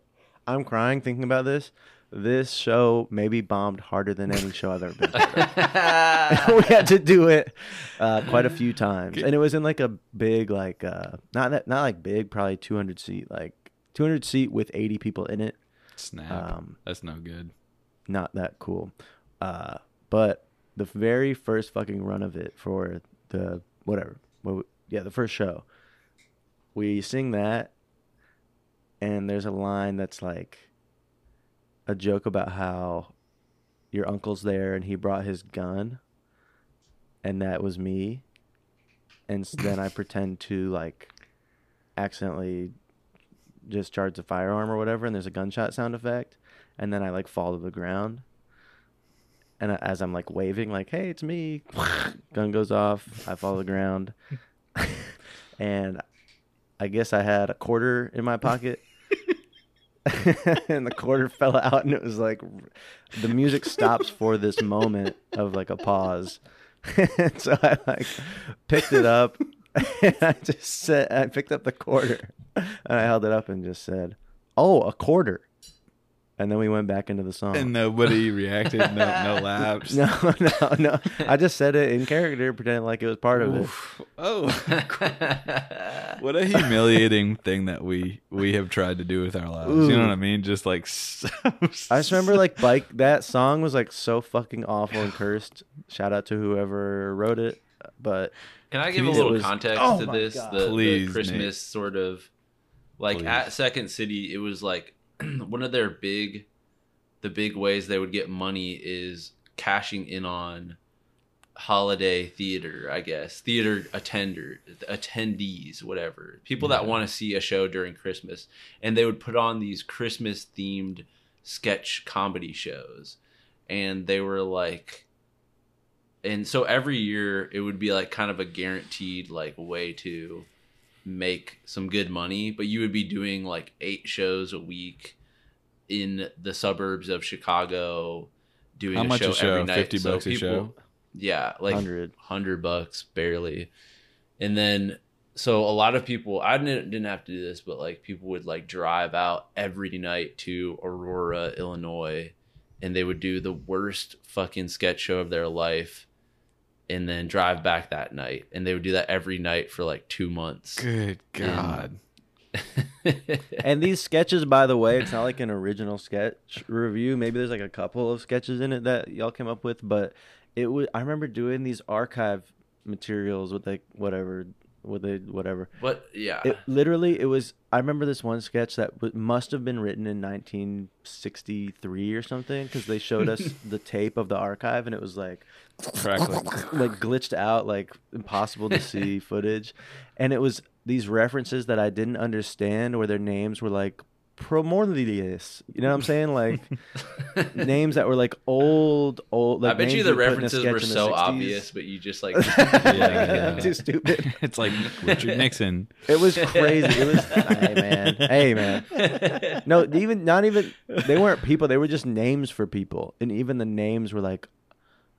I'm crying thinking about this. This show maybe bombed harder than any show I've ever been. to. [laughs] we had to do it uh, quite a few times, and it was in like a big like uh, not that not like big, probably 200 seat like 200 seat with 80 people in it. Snap. Um, That's no good. not that cool. Uh, but the very first fucking run of it for the whatever, well, yeah, the first show, we sing that, and there's a line that's like a joke about how your uncle's there and he brought his gun, and that was me, and then I [laughs] pretend to like accidentally discharge the firearm or whatever, and there's a gunshot sound effect, and then I like fall to the ground. And as I'm like waving, like, "Hey, it's me," [laughs] gun goes off. I fall to the ground, [laughs] and I guess I had a quarter in my pocket, [laughs] and the quarter fell out, and it was like the music stops for this moment of like a pause. and so I like picked it up, and I just said, I picked up the quarter, and I held it up and just said, "Oh, a quarter." And then we went back into the song. And nobody [laughs] reacted. No, no [laughs] laughs. No, no, no. I just said it in character, pretending like it was part of it. Oh, [laughs] what a humiliating thing that we we have tried to do with our lives. You know what I mean? Just like so, I just remember like bike that song was like so fucking awful and cursed. Shout out to whoever wrote it, but Can I give a little was- context Oh to this? God. The, the Christmas Nate. sort of like Please. at Second City, it was like [clears throat] one of their big, the big ways they would get money is cashing in on holiday theater. I guess. Theater attender attendees, whatever. People that want to see a show during Christmas, and they would put on these Christmas themed sketch comedy shows, and they were like and so every year it would be like kind of a guaranteed like way to make some good money but you would be doing like eight shows a week in the suburbs of chicago doing How a much show a show? every night 50 So bucks a show? yeah like 100. 100 bucks barely and then so a lot of people i didn't, didn't have to do this but like people would like drive out every night to aurora illinois and they would do the worst fucking sketch show of their life and then drive back that night and they would do that every night for like two months good God. [laughs] and these sketches, by the way, it's not like an original sketch review. Maybe there's like a couple of sketches in it that y'all came up with, but it was. I remember doing these archive materials with like whatever with the whatever. But yeah, It literally it was. I remember this one sketch that w- must have been written in 1963 or something because they showed us [laughs] the tape of the archive and it was like Crackling. [laughs] like glitched out, like impossible to see [laughs] footage, and it was these references that I didn't understand where their names were like Promordius. You know what I'm saying? Like [laughs] names that were like old, old. Like I bet you the you'd put in a references were the so 60s. obvious, but you just like [laughs] yeah. Too stupid. [laughs] it's like Richard Nixon. It was crazy. It was hey man, hey man. No, even not even they weren't people. They were just names for people, and even the names were like,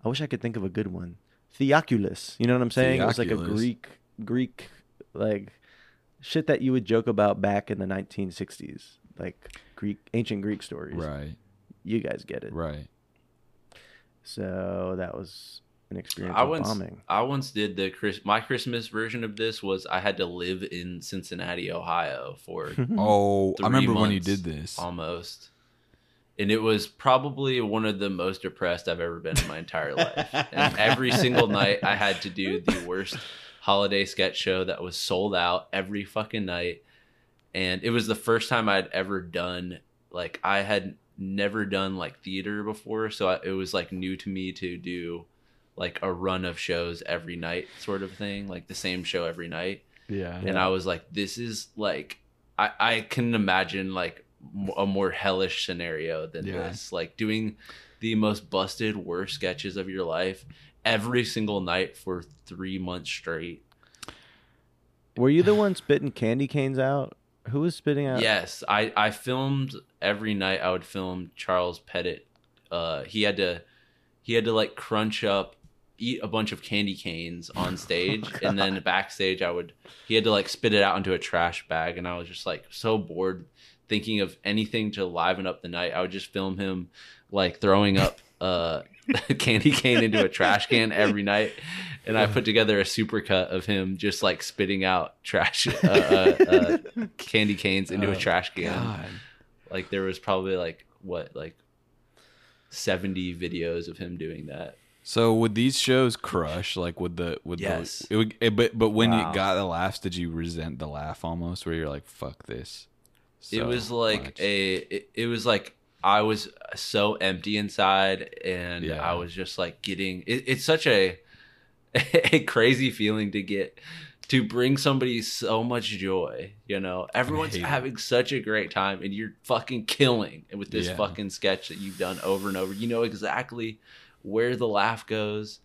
I wish I could think of a good one. Theoculus. You know what I'm saying? It was like a Greek, Greek, like shit that you would joke about back in the 1960s, like Greek, ancient Greek stories. Right. You guys get it. Right. So that was an experience I once bombing. I once did the Chris my Christmas version of this was I had to live in Cincinnati, Ohio for [laughs] Oh, three I remember when you did this. almost. And it was probably one of the most depressed I've ever been in my entire life. [laughs] And every single night I had to do the worst holiday sketch show that was sold out every fucking night. And it was the first time I'd ever done like I had never done like theater before, so I, it was like new to me to do like a run of shows every night sort of thing, like the same show every night Yeah. and I was like, this is like, I I can imagine like a more hellish scenario than Yeah. this, like doing the most busted worst sketches of your life every single night for three months straight. Were you the one spitting candy canes out? Who was spitting out? Yes, I I filmed every night. I would film Charles Pettit. Uh, he had to he had to like crunch up, eat a bunch of candy canes [laughs] on stage, and then backstage I would he had to like spit it out into a trash bag, and I was just like so bored thinking of anything to liven up the night. I would just film him like throwing up uh, [laughs] candy cane into a trash can every night. And I put together a supercut of him just like spitting out trash uh, uh, uh, candy canes into a Oh, trash can. God. Like there was probably like what like seventy videos of him doing that. So would these shows crush? Like would the would Yes. the it would, it, but but when Wow. you got the laughs, did you resent the laugh almost? Where you're like, fuck this. it was like much? a it, it was like I was so empty inside and Yeah. I was just like getting it, it's such a [laughs] a crazy feeling to get to bring somebody so much joy, you know. Everyone's hate it. having such a great time and you're fucking killing with this Yeah. fucking sketch that you've done over and over. You know exactly where the laugh goes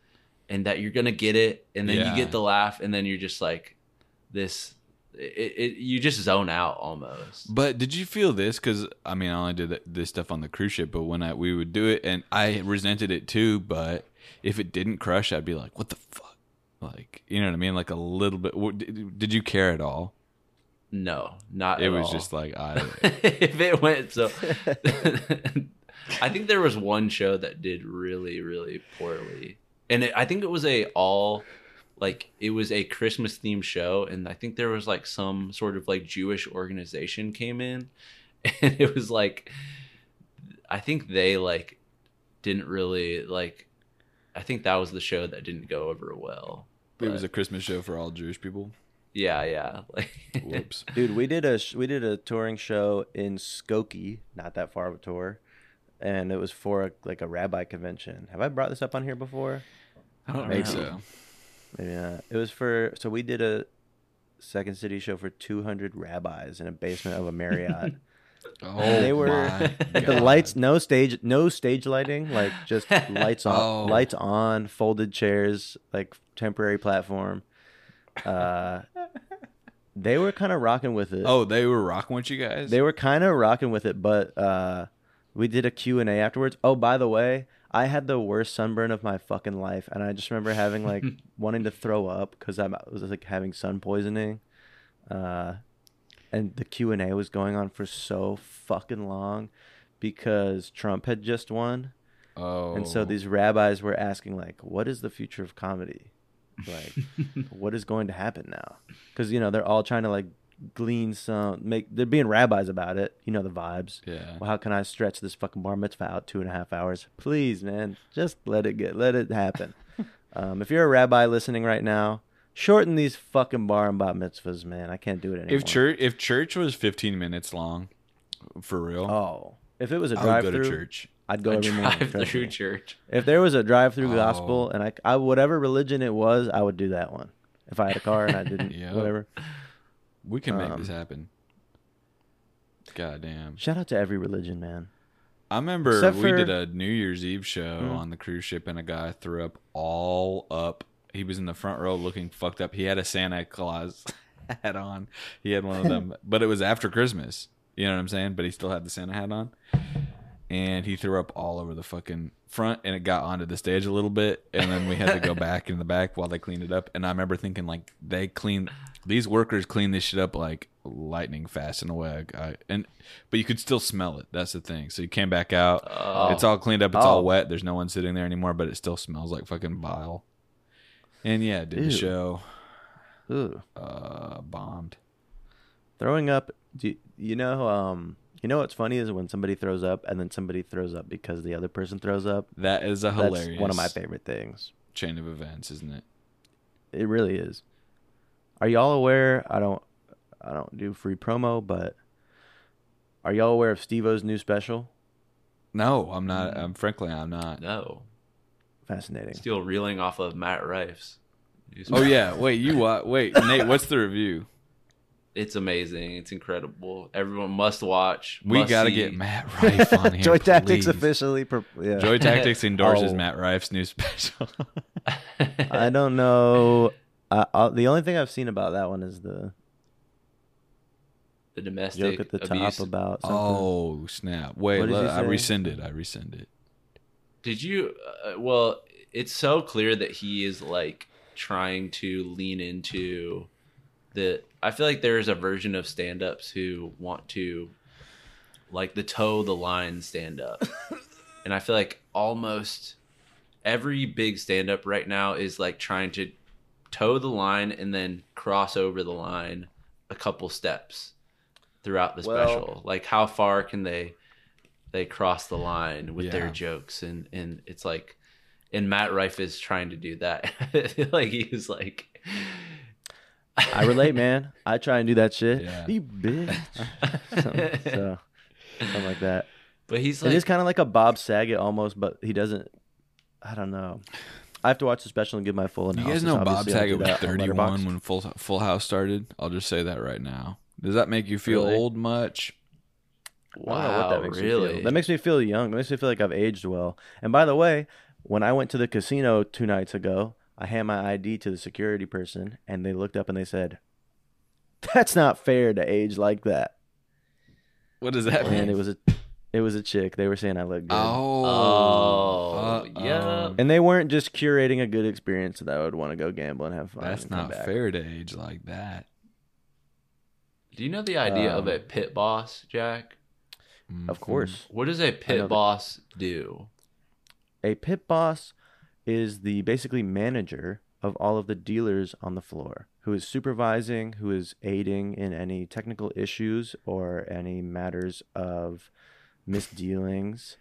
and that you're going to get it and then Yeah. you get the laugh and then you're just like this it, it you just zone out almost. But did you feel this? Because I mean, I only did this stuff on the cruise ship, but when I we would do it, and I resented it too. But if it didn't crush, I'd be like, "What the fuck?" Like, you know what I mean? Like a little bit. Did, did you care at all? No, not It was all. just like I. [laughs] if it went so [laughs] [laughs] I think there was one show that did really really poorly. And it, I think it was a all like it was a Christmas themed show and I think there was like some sort of like Jewish organization came in [laughs] and it was like I think they like didn't really like I think that was the show that didn't go over well. It was a Christmas show for all Jewish people. yeah, yeah. Like Whoops. [laughs] Dude, we did a we did a touring show in Skokie, not that far of a tour, and it was for a, like a rabbi convention. Have I brought this up on here before? I don't Maybe. think so. Maybe not. It was for so we did a Second City show for 200 rabbis in a basement of a Marriott. [laughs] Oh, they were my [laughs] the God. lights, no stage, no stage lighting, like just [laughs] lights on, Oh. lights on, folded chairs, like temporary platform. Uh, they were kind of rocking with it. Oh, they were rocking with you guys. They were kind of rocking with it, but uh, we did a Q&A afterwards. Oh, by the way, I had the worst sunburn of my fucking life, and I just remember having like [laughs] wanting to throw up because I was like having sun poisoning. Uh, and the Q&A was going on for so fucking long because Trump had just won. Oh, And so these rabbis were asking like, what is the future of comedy? Like, [laughs] what is going to happen now? Because you know they're all trying to like glean some, make. They're being rabbis about it. You know the vibes. Yeah. Well, how can I stretch this fucking bar mitzvah out two and a half hours? Please, man, just let it get, let it happen. [laughs] um, if you're a rabbi listening right now, shorten these fucking bar and bat mitzvahs, man. I can't do it anymore. If church if church was 15 minutes long, for real, oh, if it was a drive through, church. I'd go A every drive trust through church. If there was a drive-through Oh. gospel, and I, I, whatever religion it was, I would do that one. If I had a car and I didn't, [laughs] Yep. whatever. We can make Um, this happen. God damn. Shout out to every religion, man. I remember Except we for- did a New Year's Eve show Mhm. on the cruise ship, and a guy threw up all up. He was in the front row looking fucked up. He had a Santa Claus [laughs] hat on. He had one of them, [laughs] but it was after Christmas. You know what I'm saying? But he still had the Santa hat on. And he threw up all over the fucking front, and it got onto the stage a little bit, and then we had to go [laughs] back in the back while they cleaned it up. And I remember thinking, like, they clean these workers clean this shit up like lightning fast in a way. I, and but you could still smell it. That's the thing. So you came back out. Oh. It's all cleaned up. It's all Oh. wet. There's no one sitting there anymore, but it still smells like fucking bile. And yeah, did the show. Ooh. Uh, bombed. Throwing up. Do you, you know? Um, you know what's funny is when somebody throws up and then somebody throws up because the other person throws up. That is a That's hilarious. one of my favorite things. chain of events, isn't it? It really is. Are y'all aware? I don't. I don't do free promo, but are y'all aware of Steve-O's new special? No, I'm not. Mm. I'm frankly, I'm not. No. Fascinating. Still reeling off of Matt Rife's. Oh yeah. Wait, you what? Wait, Nate. What's the review? It's amazing. It's incredible. Everyone must watch. We got to get Matt Rife on here. Joy Tactics officially. Pro- yeah. Joy Tactics [laughs] endorses Oh. Matt Rife's new special. [laughs] I don't know. Uh, uh, the only thing I've seen about that one is the the domestic joke at the abuse. top about something. oh snap! Wait, look, I say? rescinded. I rescinded. Did you? Uh, well, it's so clear that he is like trying to lean into the. I feel like there's a version of stand-ups who want to, like the toe the line stand-up, [laughs] and I feel like almost every big stand-up right now is like trying to toe the line and then cross over the line a couple steps throughout the Well- special. Like how far can they they cross the line with their jokes and and it's like and Matt Rife is trying to do that. [laughs] Like he was like I relate, man. I try and do that shit. Yeah. You bitch. [laughs] so, so, something like that. But he's it like is kind of like a Bob Saget almost, but he doesn't. I don't know. I have to watch the special and give my full You analysis. guys know Bob obviously. I Saget do was that on 31 Letterboxd. when Full Full House started. I'll just say that right now. Does that make you feel Really? old much? I don't know wow, what that makes me really? feel. That makes me feel young. That makes me feel like I've aged well. And by the way, when I went to the casino two nights ago, I handed my ID to the security person, and they looked up and they said, "That's not fair to age like that." What does that mean? And it was a, it was a chick. They were saying I looked good. oh, Oh, uh, yeah. um, And they weren't just curating a good experience that I would want to go gamble and have fun. that's not back. fair to age like that. Do you know the idea of Um, a pit boss, Jack? Of Mhm. course. What does a pit that- boss do? A pit boss is the basically manager of all of the dealers on the floor who is supervising, who is aiding in any technical issues or any matters of misdealings.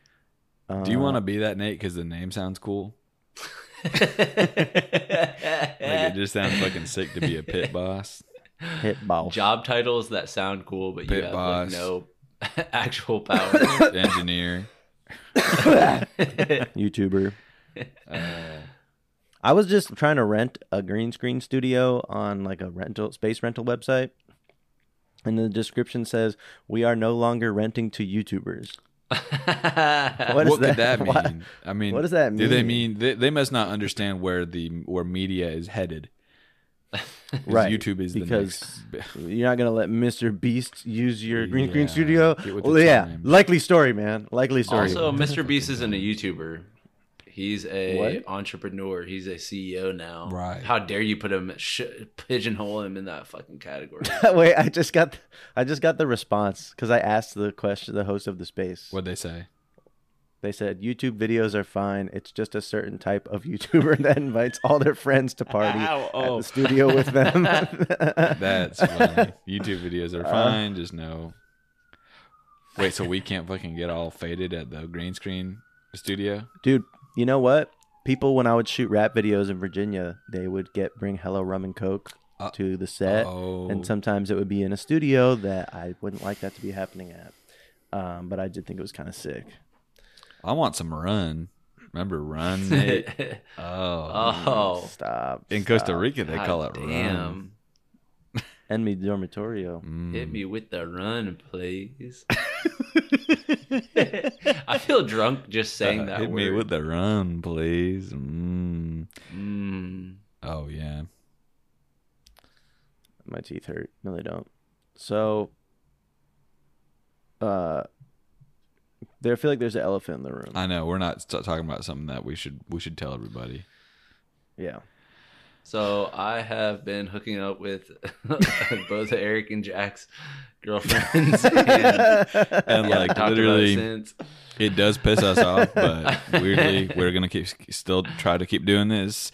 Do you want to Uh, be that Nate? Because the name sounds cool. [laughs] Like it just sounds fucking sick to be a pit boss. pit boss? Job titles that sound cool, but you Pit have boss. like no [laughs] actual power. [laughs] Engineer. YouTuber. Uh, I was just trying to rent a green screen studio on like a rental space rental website. And the description says, "We are no longer renting to YouTubers." What [laughs] what is could that? that [laughs] mean? What- I mean, what does that mean? Do they mean? mean they, they must not understand where the where media is headed? [laughs] Right, YouTube is because the. You're not gonna let Mr. Beast use your green screen studio. get with the Well, yeah, times. likely story, man. Likely story. also, Mr. Beast isn't a YouTuber. He's a What? entrepreneur. He's a CEO now. Right. How dare you put him sh- pigeonhole him in that fucking category? [laughs] Wait, I just got, I just got the response because I asked the question, the host of the space. What'd they say? They said YouTube videos are fine. It's just a certain type of YouTuber [laughs] that invites all their friends to party Ow, at oh. the studio with them. [laughs] That's funny. YouTube videos Uh, are fine. Just no. Wait, so we can't fucking get all faded at the green screen studio? dude. You know what? people when I would shoot rap videos in Virginia, they would get bring hello rum and coke Uh, to the set, oh. and sometimes it would be in a studio that I wouldn't like that to be happening at. Um, but I did think it was kind of sick. I want some run. Remember run? Nate? [laughs] oh. oh, Stop. In Costa. Rica, they call it God run. Damn. And me dormitorio. Mm. Hit me with the run, please. [laughs] [laughs] I feel drunk just saying Uh, that hit word. me with the run, please. Mm. Mm. Oh yeah. My teeth hurt. No, they don't. So, uh, there. I feel like there's an elephant in the room. I know we're not st- talking about something that we should we should tell everybody. yeah. So I have been hooking up with [laughs] both Eric and Jack's girlfriends, [laughs] and, And yeah, like talked about it literally, since. It does piss us off, but weirdly, we're gonna keep still try to keep doing this.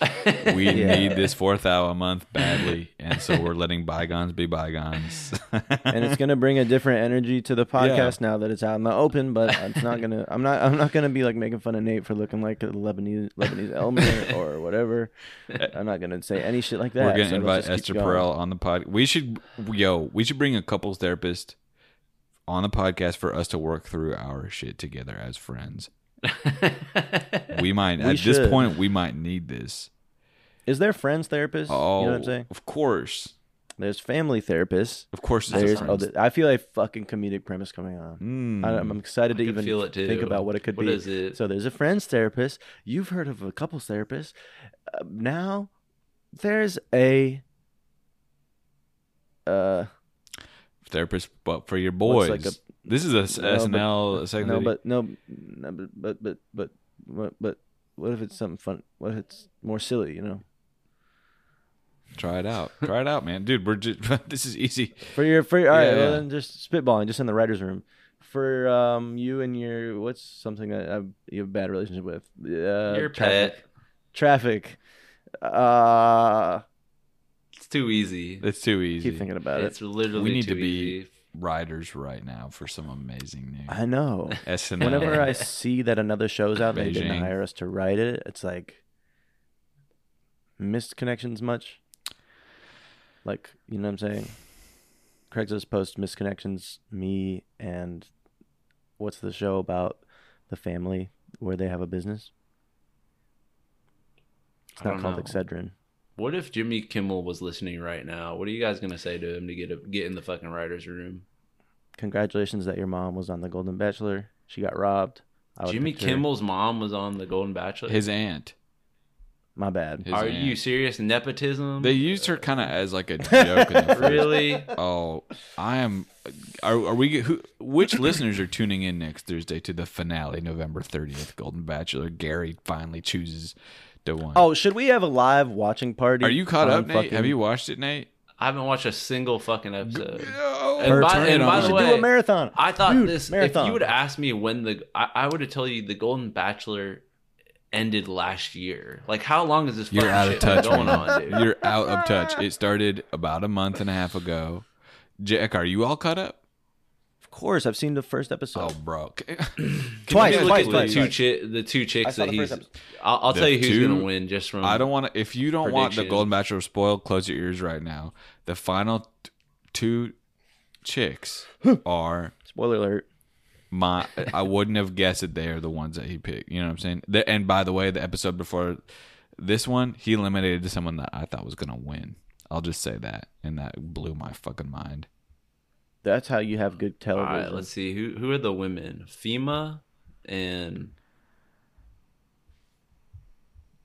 We [laughs] Yeah. need this fourth hour a month badly, and so we're letting bygones be bygones. and it's gonna bring a different energy to the podcast now that it's out in the open. But it's not gonna. I'm not. I'm not gonna be like making fun of Nate for looking like a Lebanese Lebanese Elmer or whatever. [laughs] I'm not gonna say any shit like that. We're gonna so invite Esther. Perel on the pod. We should, yo, we should bring a couples therapist on the podcast for us to work through our shit together as friends. [laughs] We might We at this point we might need this. Is there friends therapists? Oh, you know what I'm saying? of course, There's family therapists. of course. There's. a Oh, friends. I feel a fucking comedic premise coming on. Mm. I, I'm excited to I could even feel it think about what it could What be. is it? So there's a friends therapist. You've heard of a couples therapist. Uh, now there's a uh therapist, but for your What's boys. like a- this is a No, but- SNL segment. no, but no, no, but but but but but, but what if it's something fun? What if it's more silly? You know, Try it out. Try it out, man, dude. We're just [laughs] this is easy. for your for your, all right, Yeah, well, yeah. then just spitballing, just in the writers' room. For um you and your what's something that I've, you have a bad relationship with? Uh, Your traffic. pet. Traffic. Uh, It's too easy. It's too easy. keep thinking about It's it. literally we need too to be easy. writers right now for some amazing news. I know. SNL. Whenever I see that another show's out and they didn't Beijing. hire us to write it, it's like missed connections much. Like, you know what I'm saying? Craigslist post missed connections, me and what's the show about the family where they have a business? It's I not don't called know. Excedrin. What if Jimmy Kimmel was listening right now? What are you guys gonna say to him to get a, get in the fucking writers' room? Congratulations that your mom was on the Golden Bachelor. She got robbed. I Jimmy picture- Kimmel's mom was on the Golden Bachelor. his aunt. My bad. His Are aunt. you serious? Nepotism? They used her kind of as like a joke. In the really? Oh, I am. Are, are we? Who? Which listeners are tuning in next Thursday to the finale, November thirtieth, Golden Bachelor? Gary finally chooses the one. Oh, should we have a live watching party? are you caught on up, Nate? fucking- Have you watched it, Nate? I haven't watched a single fucking episode. No. And by- Turn and by on. the We should way, do a marathon. I thought Dude, this. marathon. If you would ask me when the, I, I would have told you the Golden Bachelor ended last year. Like, how long is this? You're fucking out of shit been touch, going man. on, dude. You're out of touch. It started about a month and a half ago. Jack, are you all caught up? Of course, I've seen the first episode. Oh, bro. Can- Twice, Let [clears throat] look twice, at twice, the two twice. chi- the two I chicks saw that the first he's. episode. I'll, I'll The tell you who's two- gonna win just from. I don't want to. If you don't want the Prediction. Golden Bachelor spoiled, close your ears right now. The final t- two chicks are Spoiler alert. my. I wouldn't have guessed that they are the ones that he picked. You know what I'm saying? The, and by the way, the episode before this one, he eliminated someone that I thought was gonna win. I'll just say that, and that blew my fucking mind. That's how you have good television. right, let's see who who are the women. FEMA and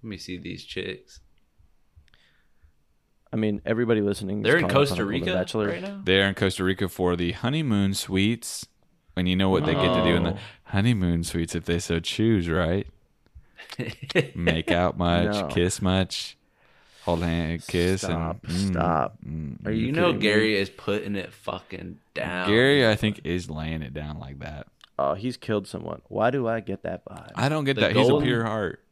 let me see these chicks. I mean, everybody listening. They're in caught up on Costa Rica Bachelor. right now. They're in Costa Rica for the honeymoon suites. And you know what they get to do in the Oh. honeymoon suites if they so choose, right? [laughs] Make out [laughs] much, No. kiss much, hold hand, kiss, Stop, and mm, stop. mm. Are you, You know kidding me? Gary is putting it fucking down. Gary, I think, is laying it down like that. Oh, he's killed someone. Why do I get that vibe? I don't get The that. He's a pure heart.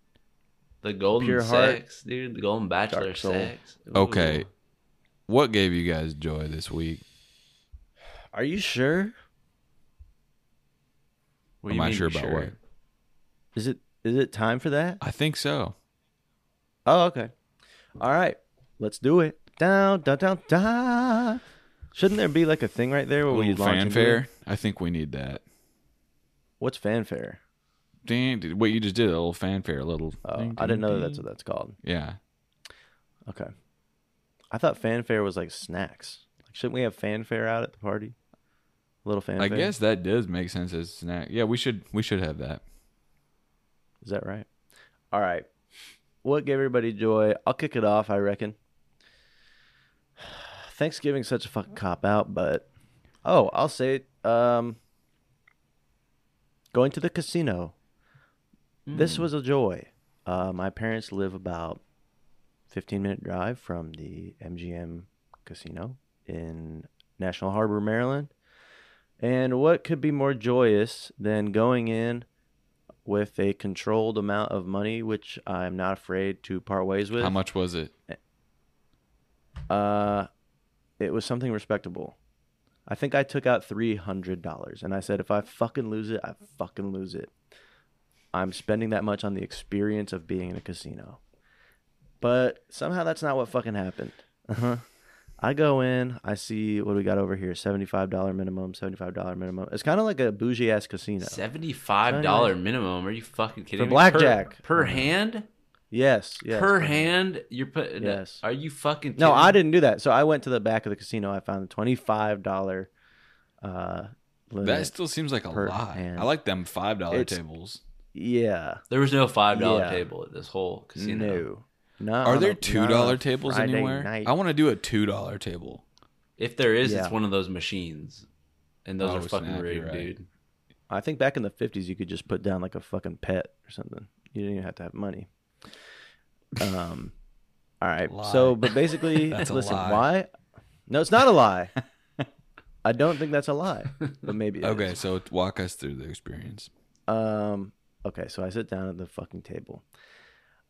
the golden Pure heart, dude. The golden bachelor dark sex. Ooh. Okay, what gave you guys joy this week? Are you sure? What Am you I mean sure about what? Is it is it time for that? I think so. Oh, okay. All right. Let's do it. Down, down, down, down. Shouldn't there be like a thing right there where we launch into fanfare. it? I think we need that. What's fanfare? Ding, did- what you just did, a little fanfare, a little. Oh, ding, I didn't ding, know that's ding. what that's called. Yeah. Okay. I thought fanfare was like snacks. Like, shouldn't we have fanfare out at the party? A little fanfare. I guess that does make sense as a snack. Yeah, we should we should have that. Is that right? All right. What gave everybody joy? I'll kick it off, I reckon. [sighs] Thanksgiving's such a fucking cop out, but oh, I'll say. Um, going to the casino. This was a joy. Uh, my parents live about 15 minute drive from the MGM casino in National Harbor, Maryland. And what could be more joyous than going in with a controlled amount of money, which I'm not afraid to part ways with? How much was it? Uh, it was something respectable. I think I took out three hundred dollars, and I said, if I fucking lose it, I fucking lose it. I'm spending that much on the experience of being in a casino. But somehow that's not what fucking happened. Uh-huh. I go in, I see what do we got over here: seventy-five dollar minimum, seventy-five dollar minimum. It's kind of like a bougie ass casino. Seventy-five dollar minimum? Are you fucking kidding For me? blackjack. per, per hand? Yes, yes. per per hand? You're putting. Yes. Are you fucking? No, I didn't do that. So I went to the back of the casino. I found the twenty-five dollar. Uh, limit. That still seems like a lot. hand. I like them five dollar It's- tables. yeah. There was no five dollar Yeah. table at this whole casino. No. No. Are there two dollar on tables Friday anywhere? night. I want to do a two dollar table. If there is, Yeah. it's one of those machines, and those Oh, are fucking snap, rigged, right. dude. I think back in the fifties, you could just put down like a fucking pet or something. You didn't even have to have money. Um. [laughs] All right. So, but basically, [laughs] That's listen. Why? No, it's not a lie. [laughs] I don't think that's a lie, but maybe. it Okay, is. so walk us through the experience. Um. Okay, so I sit down at the fucking table.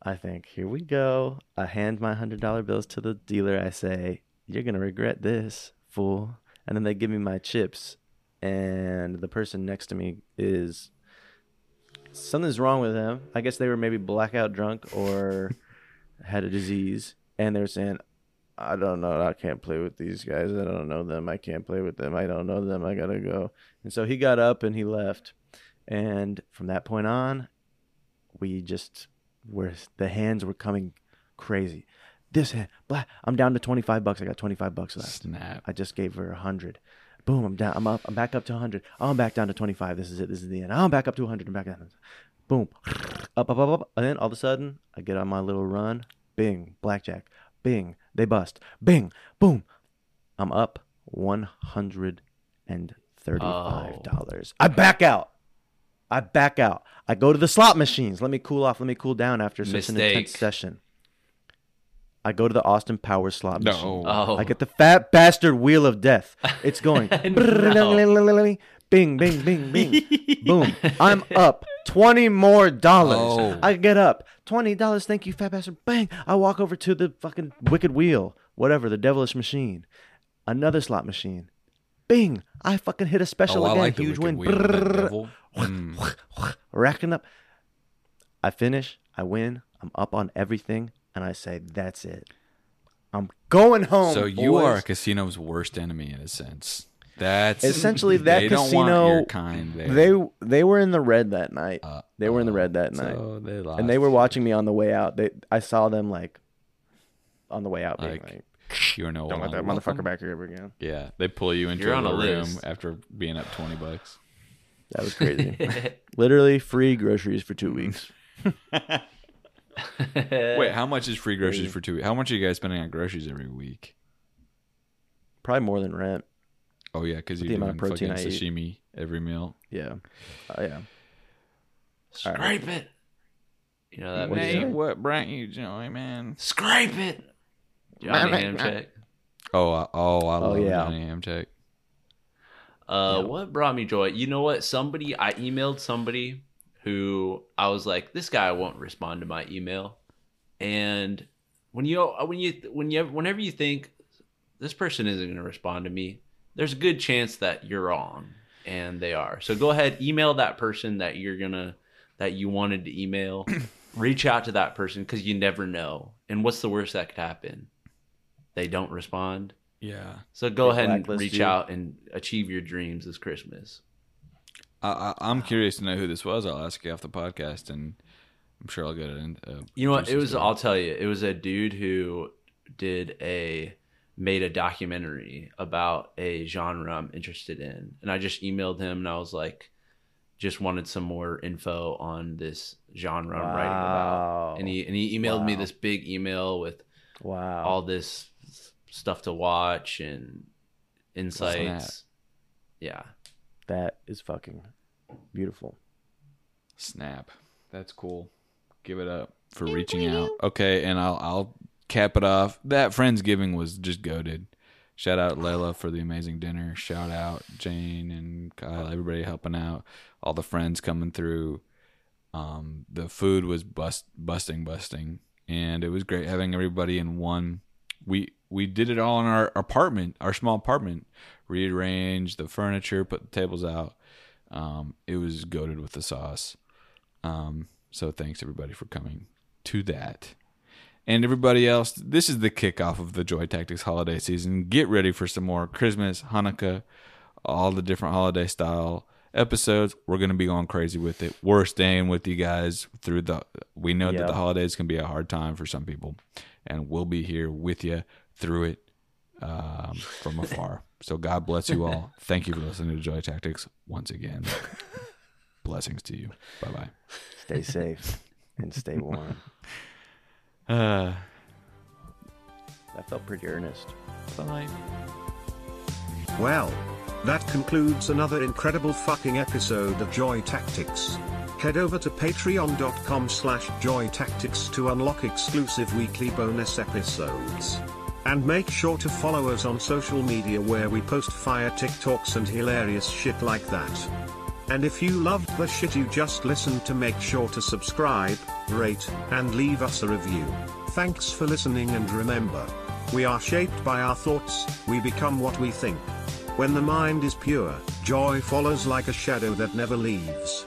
I think, here we go. I hand my hundred dollar bills to the dealer. I say, "You're gonna regret this, fool." And then they give me my chips, and the person next to me is something's wrong with them. I guess they were maybe blackout drunk or [laughs] had a disease, and they're saying, "I don't know. I can't play with these guys. I don't know them. I can't play with them. I don't know them. I gotta go." And so he got up and he left. And from that point on, we just were the hands were coming crazy. This hand, black. I'm down to 25 bucks. I got 25 bucks left. Snap. I just gave her a hundred. Boom, I'm down. I'm up. I'm back up to 100. Oh, I'm back down to 25. This is it. This is the end. Oh, I'm back up to 100. I'm back down. Boom, [sniffs] up, up, up, up. And then all of a sudden, I get on my little run. Bing, blackjack. Bing, they bust. Bing, boom. I'm up 135 dollars. Oh. I back out. I back out. I go to the slot machines. Let me cool off. Let me cool down after such an intense session. I go to the Austin Power slot No. machine. Oh, I get the fat bastard wheel of death. It's going. [laughs] No. Bing, bing, bing, bing. Boom. I'm up. 20 more dollars. Oh. I get up. $20. Thank you, fat bastard. Bang. I walk over to the fucking wicked wheel. Whatever, the devilish machine. Another slot machine. Bing. I fucking hit a special Oh, I again. like the Huge wicked win. Mm. [laughs] Racking up. I finish. I win. I'm up on everything. And I say, that's it. I'm going home. So you boys. are a casino's worst enemy in a sense. That's Essentially, that they don't want casino- your kind there. They they were in the red that night. Uh, they were in the uh, red that night, So they lost. and they were watching me on the way out. They I saw them like on the way out, being Like, like, You're no "Don't let that longer motherfucker welcome. back here ever again." Yeah, they pull you into You're a on a room list. after being up twenty bucks. That was crazy. [laughs] Literally free groceries for two weeks. [laughs] Wait, how much is free groceries for two? weeks? How much are you guys spending on groceries every week? Probably more than rent. Oh yeah, because the you're amount doing of protein fucking I eat. sashimi every meal. Yeah, uh, yeah. Scrape it. You know that What'd you video? say? what brought you joy, man? Scrape it. Johnny Hamcheck. Oh, I- oh, I Oh, love yeah. Johnny Hamcheck. Uh, Yeah. what brought me joy? You know what? Somebody I emailed somebody who I was like, this guy won't respond to my email, and when you when you when you whenever you think this person isn't going to respond to me, there's a good chance that you're wrong, and they are. So go ahead, email that person that you're gonna that you wanted to email. [clears throat] reach out to that person because you never know. And what's the worst that could happen? They don't respond. Yeah. So go ahead and reach you. out and achieve your dreams this Christmas. I, I, I'm curious to know who this was. I'll ask you off the podcast, and I'm sure I'll get it. In, uh, You know what? It was. story. I'll tell you. It was a dude who did a made a documentary about a genre I'm interested in, and I just emailed him and I was like, just wanted some more info on this genre I'm writing Wow. about, and he and he emailed me this big email with Wow. all this stuff to watch and insights. Snap. Yeah. that is fucking beautiful. Snap. That's cool. Give it up for reaching out. Okay, and I'll I'll cap it off. That Friendsgiving was just goaded. Shout out Layla for the amazing dinner. Shout out Jane and Kyle, everybody helping out. All the friends coming through. Um, the food was bust busting, busting, and it was great having everybody in one. We we did it all in our apartment, our small apartment. Rearranged the furniture, put the tables out. Um, it was goaded with the sauce. Um, so thanks everybody for coming to that. And everybody else, this is the kickoff of the Joy Tactics holiday season. Get ready for some more Christmas, Hanukkah, all the different holiday style episodes. We're going to be going crazy with it. We're staying with you guys through the we know that the holidays can be a hard time for some people and we'll be here with you through it um, from afar. so God bless you all. [laughs] Thank you for listening to Joy Tactics once again. Blessings to you. Bye bye. Stay safe and stay warm. [laughs] Uh, That felt pretty earnest. bye. Well, that concludes another incredible fucking episode of Joy Tactics. Head over to patreon.com slash joy tactics to unlock exclusive weekly bonus episodes. And make sure to follow us on social media where we post fire TikToks and hilarious shit like that. And if you loved the shit you just listened to make sure to subscribe, rate, and leave us a review. Thanks for listening and remember, we are shaped by our thoughts, we become what we think. When the mind is pure, joy follows like a shadow that never leaves.